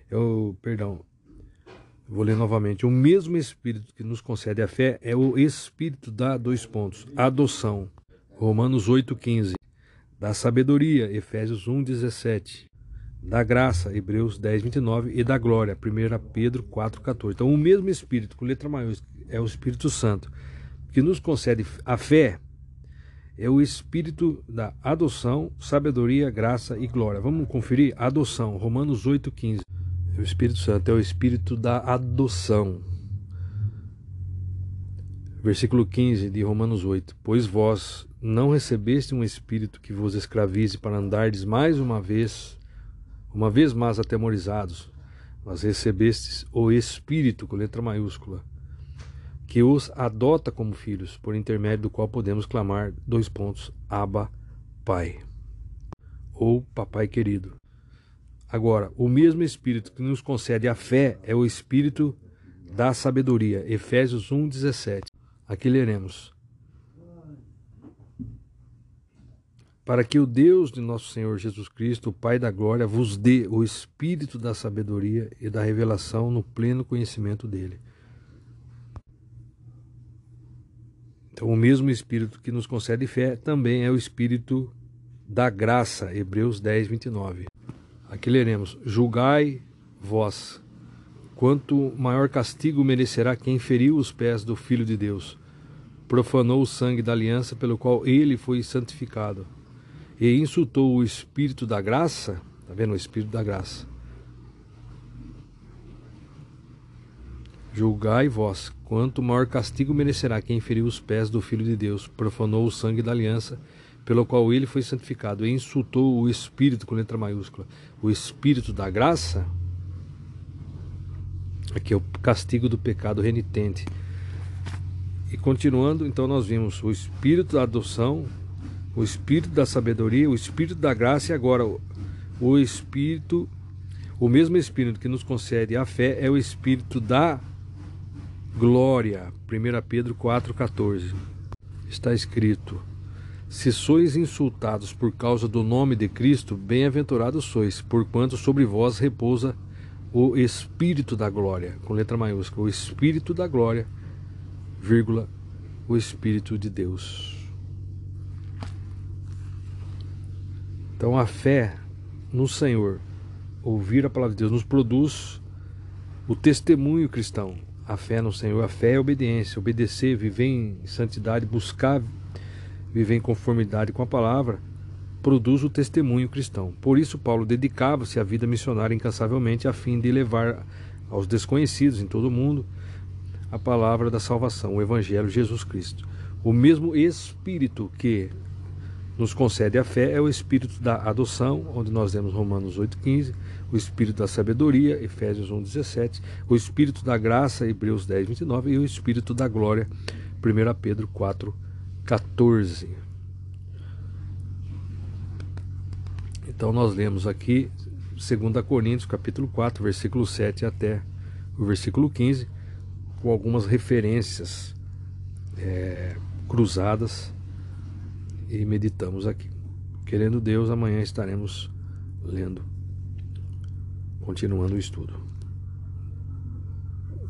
é o, perdão, vou ler novamente. O mesmo Espírito que nos concede a fé é o Espírito da, dois pontos, adoção. Romanos 8,15 da sabedoria, Efésios 1, 17, da graça, Hebreus 10, 29, e da glória, 1 Pedro 4, 14. Então, o mesmo Espírito, com letra maiúscula, é o Espírito Santo, que nos concede a fé, é o Espírito da adoção, sabedoria, graça e glória. Vamos conferir? Adoção, Romanos 8, 15. O Espírito Santo é o Espírito da adoção. Versículo 15 de Romanos 8: Pois vós não recebeste um espírito que vos escravize para andardes mais uma vez, uma vez mais atemorizados, mas recebestes o Espírito, com letra maiúscula, que os adota como filhos, por intermédio do qual podemos clamar, dois pontos, Abba, Pai, ou Papai querido. Agora, o mesmo Espírito que nos concede a fé é o Espírito da sabedoria, Efésios 1,17. Aqui leremos. Para que o Deus de nosso Senhor Jesus Cristo, o Pai da glória, vos dê o espírito da sabedoria e da revelação no pleno conhecimento dele. Então, o mesmo espírito que nos concede fé também é o espírito da graça, Hebreus 10, 29. Aqui leremos: Julgai vós quanto maior castigo merecerá quem feriu os pés do Filho de Deus, profanou o sangue da aliança pelo qual ele foi santificado, e insultou o Espírito da graça, está vendo? O Espírito da graça. Julgai vós, quanto maior castigo merecerá quem feriu os pés do Filho de Deus, profanou o sangue da aliança, pelo qual ele foi santificado, e insultou o Espírito com letra maiúscula, o Espírito da graça. Aqui é o castigo do pecado renitente. E continuando, então nós vimos o Espírito da adoção, o Espírito da sabedoria, o Espírito da graça e agora o Espírito, o mesmo Espírito que nos concede a fé é o Espírito da glória. 1 Pedro 4,14. Está escrito: Se sois insultados por causa do nome de Cristo, bem-aventurados sois, porquanto sobre vós repousa o Espírito da glória, com letra maiúscula, o Espírito da glória, vírgula, o Espírito de Deus. Então a fé no Senhor, ouvir a palavra de Deus, nos produz o testemunho cristão, a fé no Senhor. A fé é obediência, obedecer, viver em santidade, buscar viver em conformidade com a palavra, produz o testemunho cristão. Por isso, Paulo dedicava-se à vida missionária incansavelmente a fim de levar aos desconhecidos em todo o mundo a palavra da salvação, o Evangelho de Jesus Cristo. O mesmo Espírito que nos concede a fé é o espírito da adoção, onde nós vemos Romanos 8,15, o espírito da sabedoria, Efésios 1,17, o espírito da graça, Hebreus 10, 29, e o espírito da glória, 1 Pedro 4, 14. Então nós lemos aqui 2 Coríntios capítulo 4, versículo 7 até o versículo 15, com algumas referências é, cruzadas e meditamos aqui. Querendo Deus, amanhã estaremos lendo, continuando o estudo.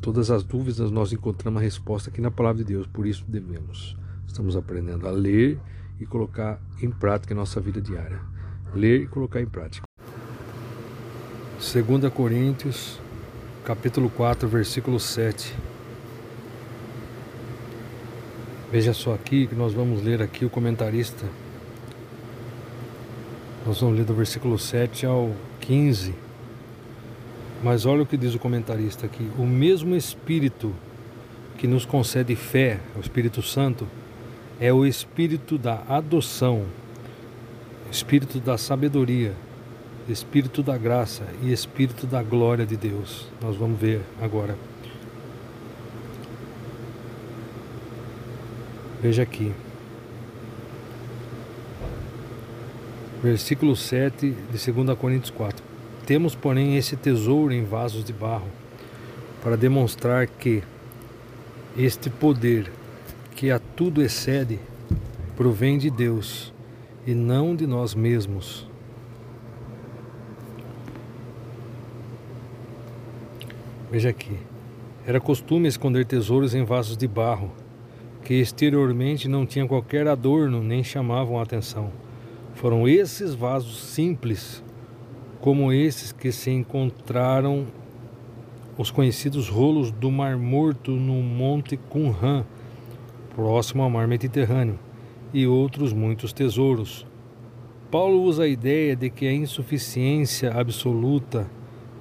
Todas as dúvidas nós encontramos a resposta aqui na palavra de Deus, por isso devemos. Estamos aprendendo a ler e colocar em prática em nossa vida diária. Ler e colocar em prática. 2 Coríntios, capítulo 4, versículo 7. Veja só aqui que nós vamos ler aqui o comentarista. Nós vamos ler do versículo 7 ao 15. Mas olha o que diz o comentarista aqui: o mesmo Espírito que nos concede fé, o Espírito Santo, é o Espírito da adoção, Espírito da sabedoria, Espírito da graça e Espírito da glória de Deus. Nós vamos ver agora. Veja aqui. Versículo 7 de 2 Coríntios 4. Temos, porém, esse tesouro em vasos de barro, para demonstrar que este poder, que a tudo excede, provém de Deus e não de nós mesmos. Veja aqui. Era costume esconder tesouros em vasos de barro que exteriormente não tinham qualquer adorno nem chamavam a atenção. Foram esses vasos simples, como esses que se encontraram os conhecidos rolos do Mar Morto no Monte Qumran, próximo ao Mar Mediterrâneo, e outros muitos tesouros. Paulo usa a ideia de que a insuficiência absoluta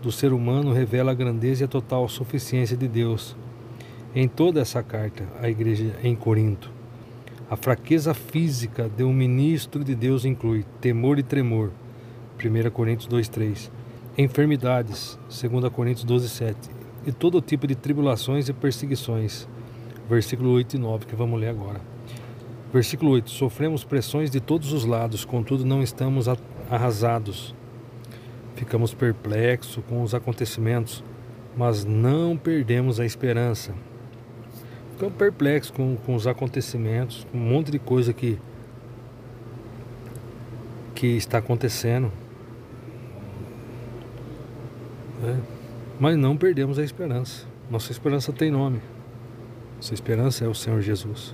do ser humano revela a grandeza e a total suficiência de Deus em toda essa carta à igreja em Corinto. A fraqueza física de um ministro de Deus inclui temor e tremor, 1 Coríntios 2,3, enfermidades, 2 Coríntios 12,7, e todo tipo de tribulações e perseguições, versículo 8 e 9, que vamos ler agora. Versículo 8: Sofremos pressões de todos os lados, contudo não estamos arrasados. Ficamos perplexos com os acontecimentos, mas não perdemos a esperança ficamos perplexos com, com os acontecimentos, um monte de coisa que, que está acontecendo. É. Mas não perdemos a esperança. Nossa esperança tem nome. Nossa esperança é o Senhor Jesus.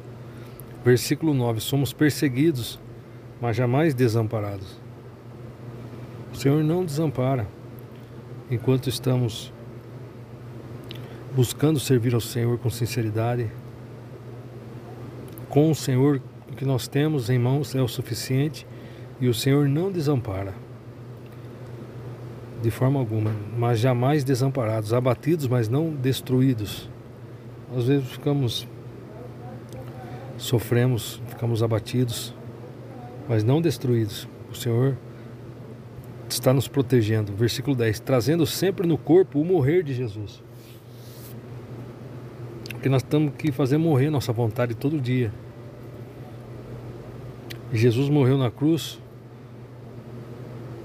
Versículo 9: Somos perseguidos, mas jamais desamparados. O Senhor não desampara enquanto estamos buscando servir ao Senhor com sinceridade. Com o Senhor, o que nós temos em mãos é o suficiente e o Senhor não desampara de forma alguma, mas jamais desamparados, abatidos, mas não destruídos. às vezes ficamos sofremos, ficamos abatidos, mas não destruídos. O Senhor está nos protegendo. Versículo 10: trazendo sempre no corpo o morrer de Jesus. Porque nós temos que fazer morrer nossa vontade todo dia. Jesus morreu na cruz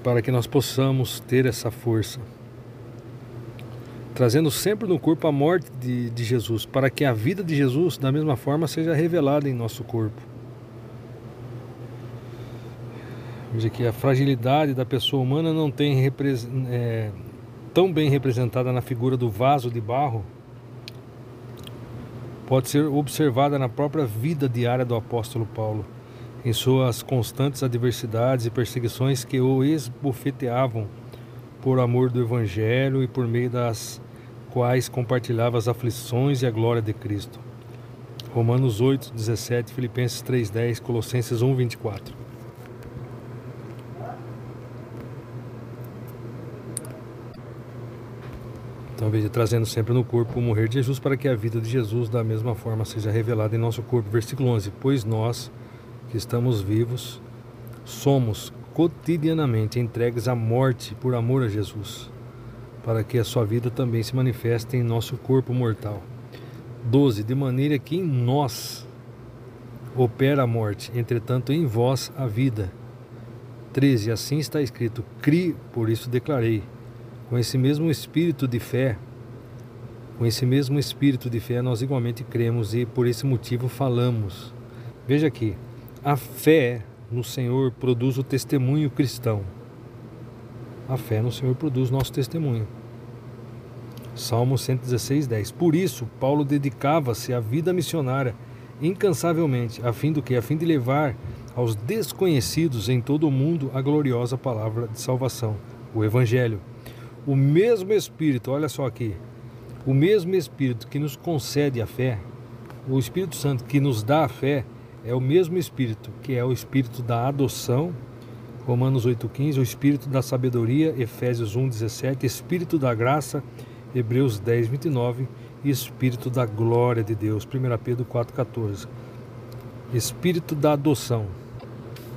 para que nós possamos ter essa força. Trazendo sempre no corpo a morte de, de Jesus, para que a vida de Jesus, da mesma forma, seja revelada em nosso corpo. Veja que a fragilidade da pessoa humana não tem é, tão bem representada na figura do vaso de barro, pode ser observada na própria vida diária do apóstolo Paulo, em suas constantes adversidades e perseguições que o esbofeteavam por amor do Evangelho e por meio das quais compartilhava as aflições e a glória de Cristo. Romanos 8, 17, Filipenses 3, 10, Colossenses 1, 24. Então, veja, trazendo sempre no corpo o morrer de Jesus, para que a vida de Jesus da mesma forma seja revelada em nosso corpo. Versículo 11: Pois nós, que estamos vivos, somos cotidianamente entregues à morte por amor a Jesus, para que a sua vida também se manifeste em nosso corpo mortal. 12. De maneira que em nós opera a morte, entretanto em vós a vida. 13. Assim está escrito: Cri, por isso declarei. Com esse mesmo espírito de fé, com esse mesmo espírito de fé, nós igualmente cremos e por esse motivo falamos. Veja aqui, a fé no Senhor produz o testemunho cristão. A fé no Senhor produz nosso testemunho. Salmo 116, 10. Por isso, Paulo dedicava-se à vida missionária incansavelmente, a fim do que? A fim de levar aos desconhecidos em todo o mundo a gloriosa palavra de salvação, o Evangelho o mesmo Espírito, olha só aqui, o mesmo Espírito que nos concede a fé, o Espírito Santo que nos dá a fé, é o mesmo Espírito que é o Espírito da adoção, Romanos 8,15, o Espírito da sabedoria, Efésios 1,17, Espírito da graça, Hebreus 10, 29 e Espírito da glória de Deus, 1 Pedro 4,14. Espírito da adoção,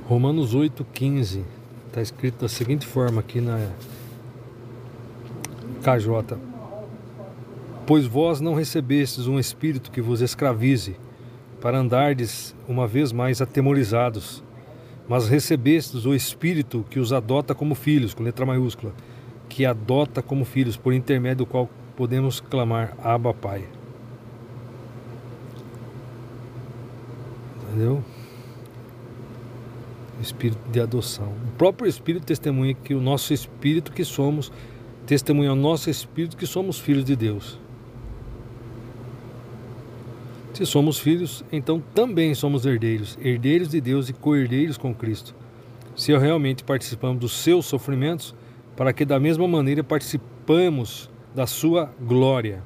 Romanos 8,15, está escrito da seguinte forma aqui na KJ. Pois vós não recebestes um espírito que vos escravize, para andardes uma vez mais atemorizados, mas recebestes o espírito que os adota como filhos, com letra maiúscula, que adota como filhos, por intermédio do qual podemos clamar Abba Pai. Entendeu? Espírito de adoção. O próprio Espírito testemunha que o nosso espírito que somos testemunha ao nosso espírito que somos filhos de Deus. Se somos filhos, então também somos herdeiros, herdeiros de Deus e co-herdeiros com Cristo. Se realmente participamos dos seus sofrimentos, para que da mesma maneira participamos da sua glória.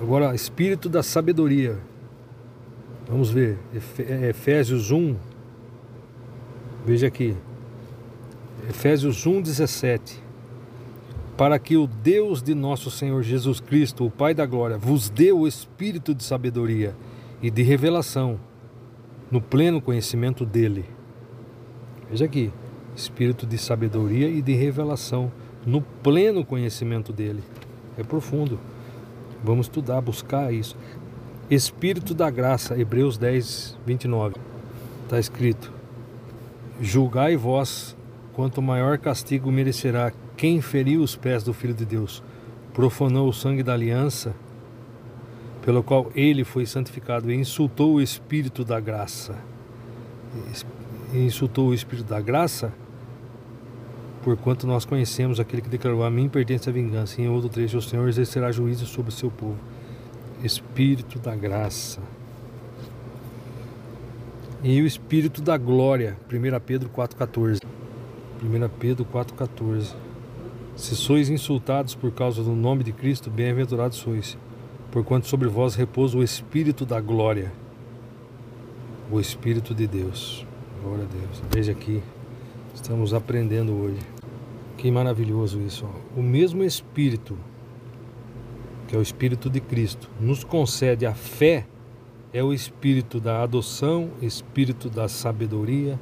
Agora, espírito da sabedoria. Vamos ver, Efésios 1. Veja aqui. Efésios 1, 17 para que o Deus de nosso Senhor Jesus Cristo, o Pai da Glória, vos dê o espírito de sabedoria e de revelação no pleno conhecimento dele. Veja aqui, espírito de sabedoria e de revelação no pleno conhecimento dele. É profundo. Vamos estudar, buscar isso. Espírito da graça, Hebreus 10, 29. Está escrito: Julgai vós quanto maior castigo merecerá quem feriu os pés do Filho de Deus, profanou o sangue da aliança, pelo qual ele foi santificado e insultou o Espírito da graça. E insultou o Espírito da graça, porquanto nós conhecemos aquele que declarou: A mim pertence a vingança. E em outro trecho, o Senhor exercerá juízo sobre o seu povo. Espírito da graça. E o Espírito da glória, 1 Pedro 4,14. 1 Pedro 4,14 se sois insultados por causa do nome de Cristo, bem-aventurados sois, porquanto sobre vós repousa o Espírito da glória, o Espírito de Deus. Glória a Deus. Veja aqui, estamos aprendendo hoje. Que maravilhoso isso. O mesmo Espírito que é o Espírito de Cristo, nos concede a fé, é o Espírito da adoção, Espírito da sabedoria,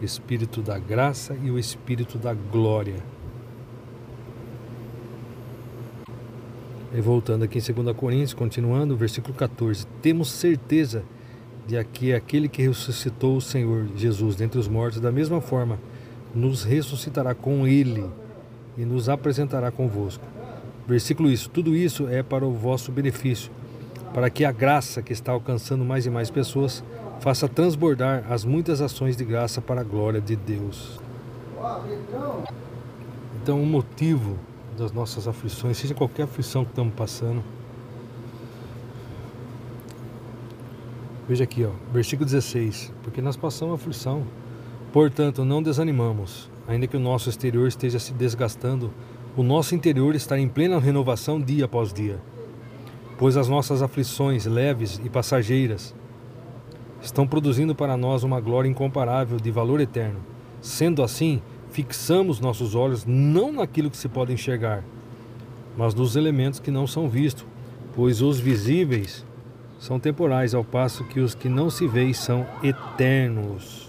Espírito da graça e o Espírito da glória. E voltando aqui em 2 Coríntios, continuando, versículo 14: Temos certeza de que aquele que ressuscitou o Senhor Jesus dentre os mortos, da mesma forma, nos ressuscitará com ele e nos apresentará convosco. Versículo isso, tudo isso é para o vosso benefício, para que a graça que está alcançando mais e mais pessoas faça transbordar as muitas ações de graça para a glória de Deus. Então, o motivo das nossas aflições, seja qualquer aflição que estamos passando, veja aqui, ó, versículo 16: Porque nós passamos aflição, portanto, não desanimamos, ainda que o nosso exterior esteja se desgastando o nosso interior está em plena renovação dia após dia, pois as nossas aflições leves e passageiras estão produzindo para nós uma glória incomparável de valor eterno. Sendo assim, fixamos nossos olhos não naquilo que se pode enxergar, mas nos elementos que não são vistos, pois os visíveis são temporais, ao passo que os que não se veem são eternos.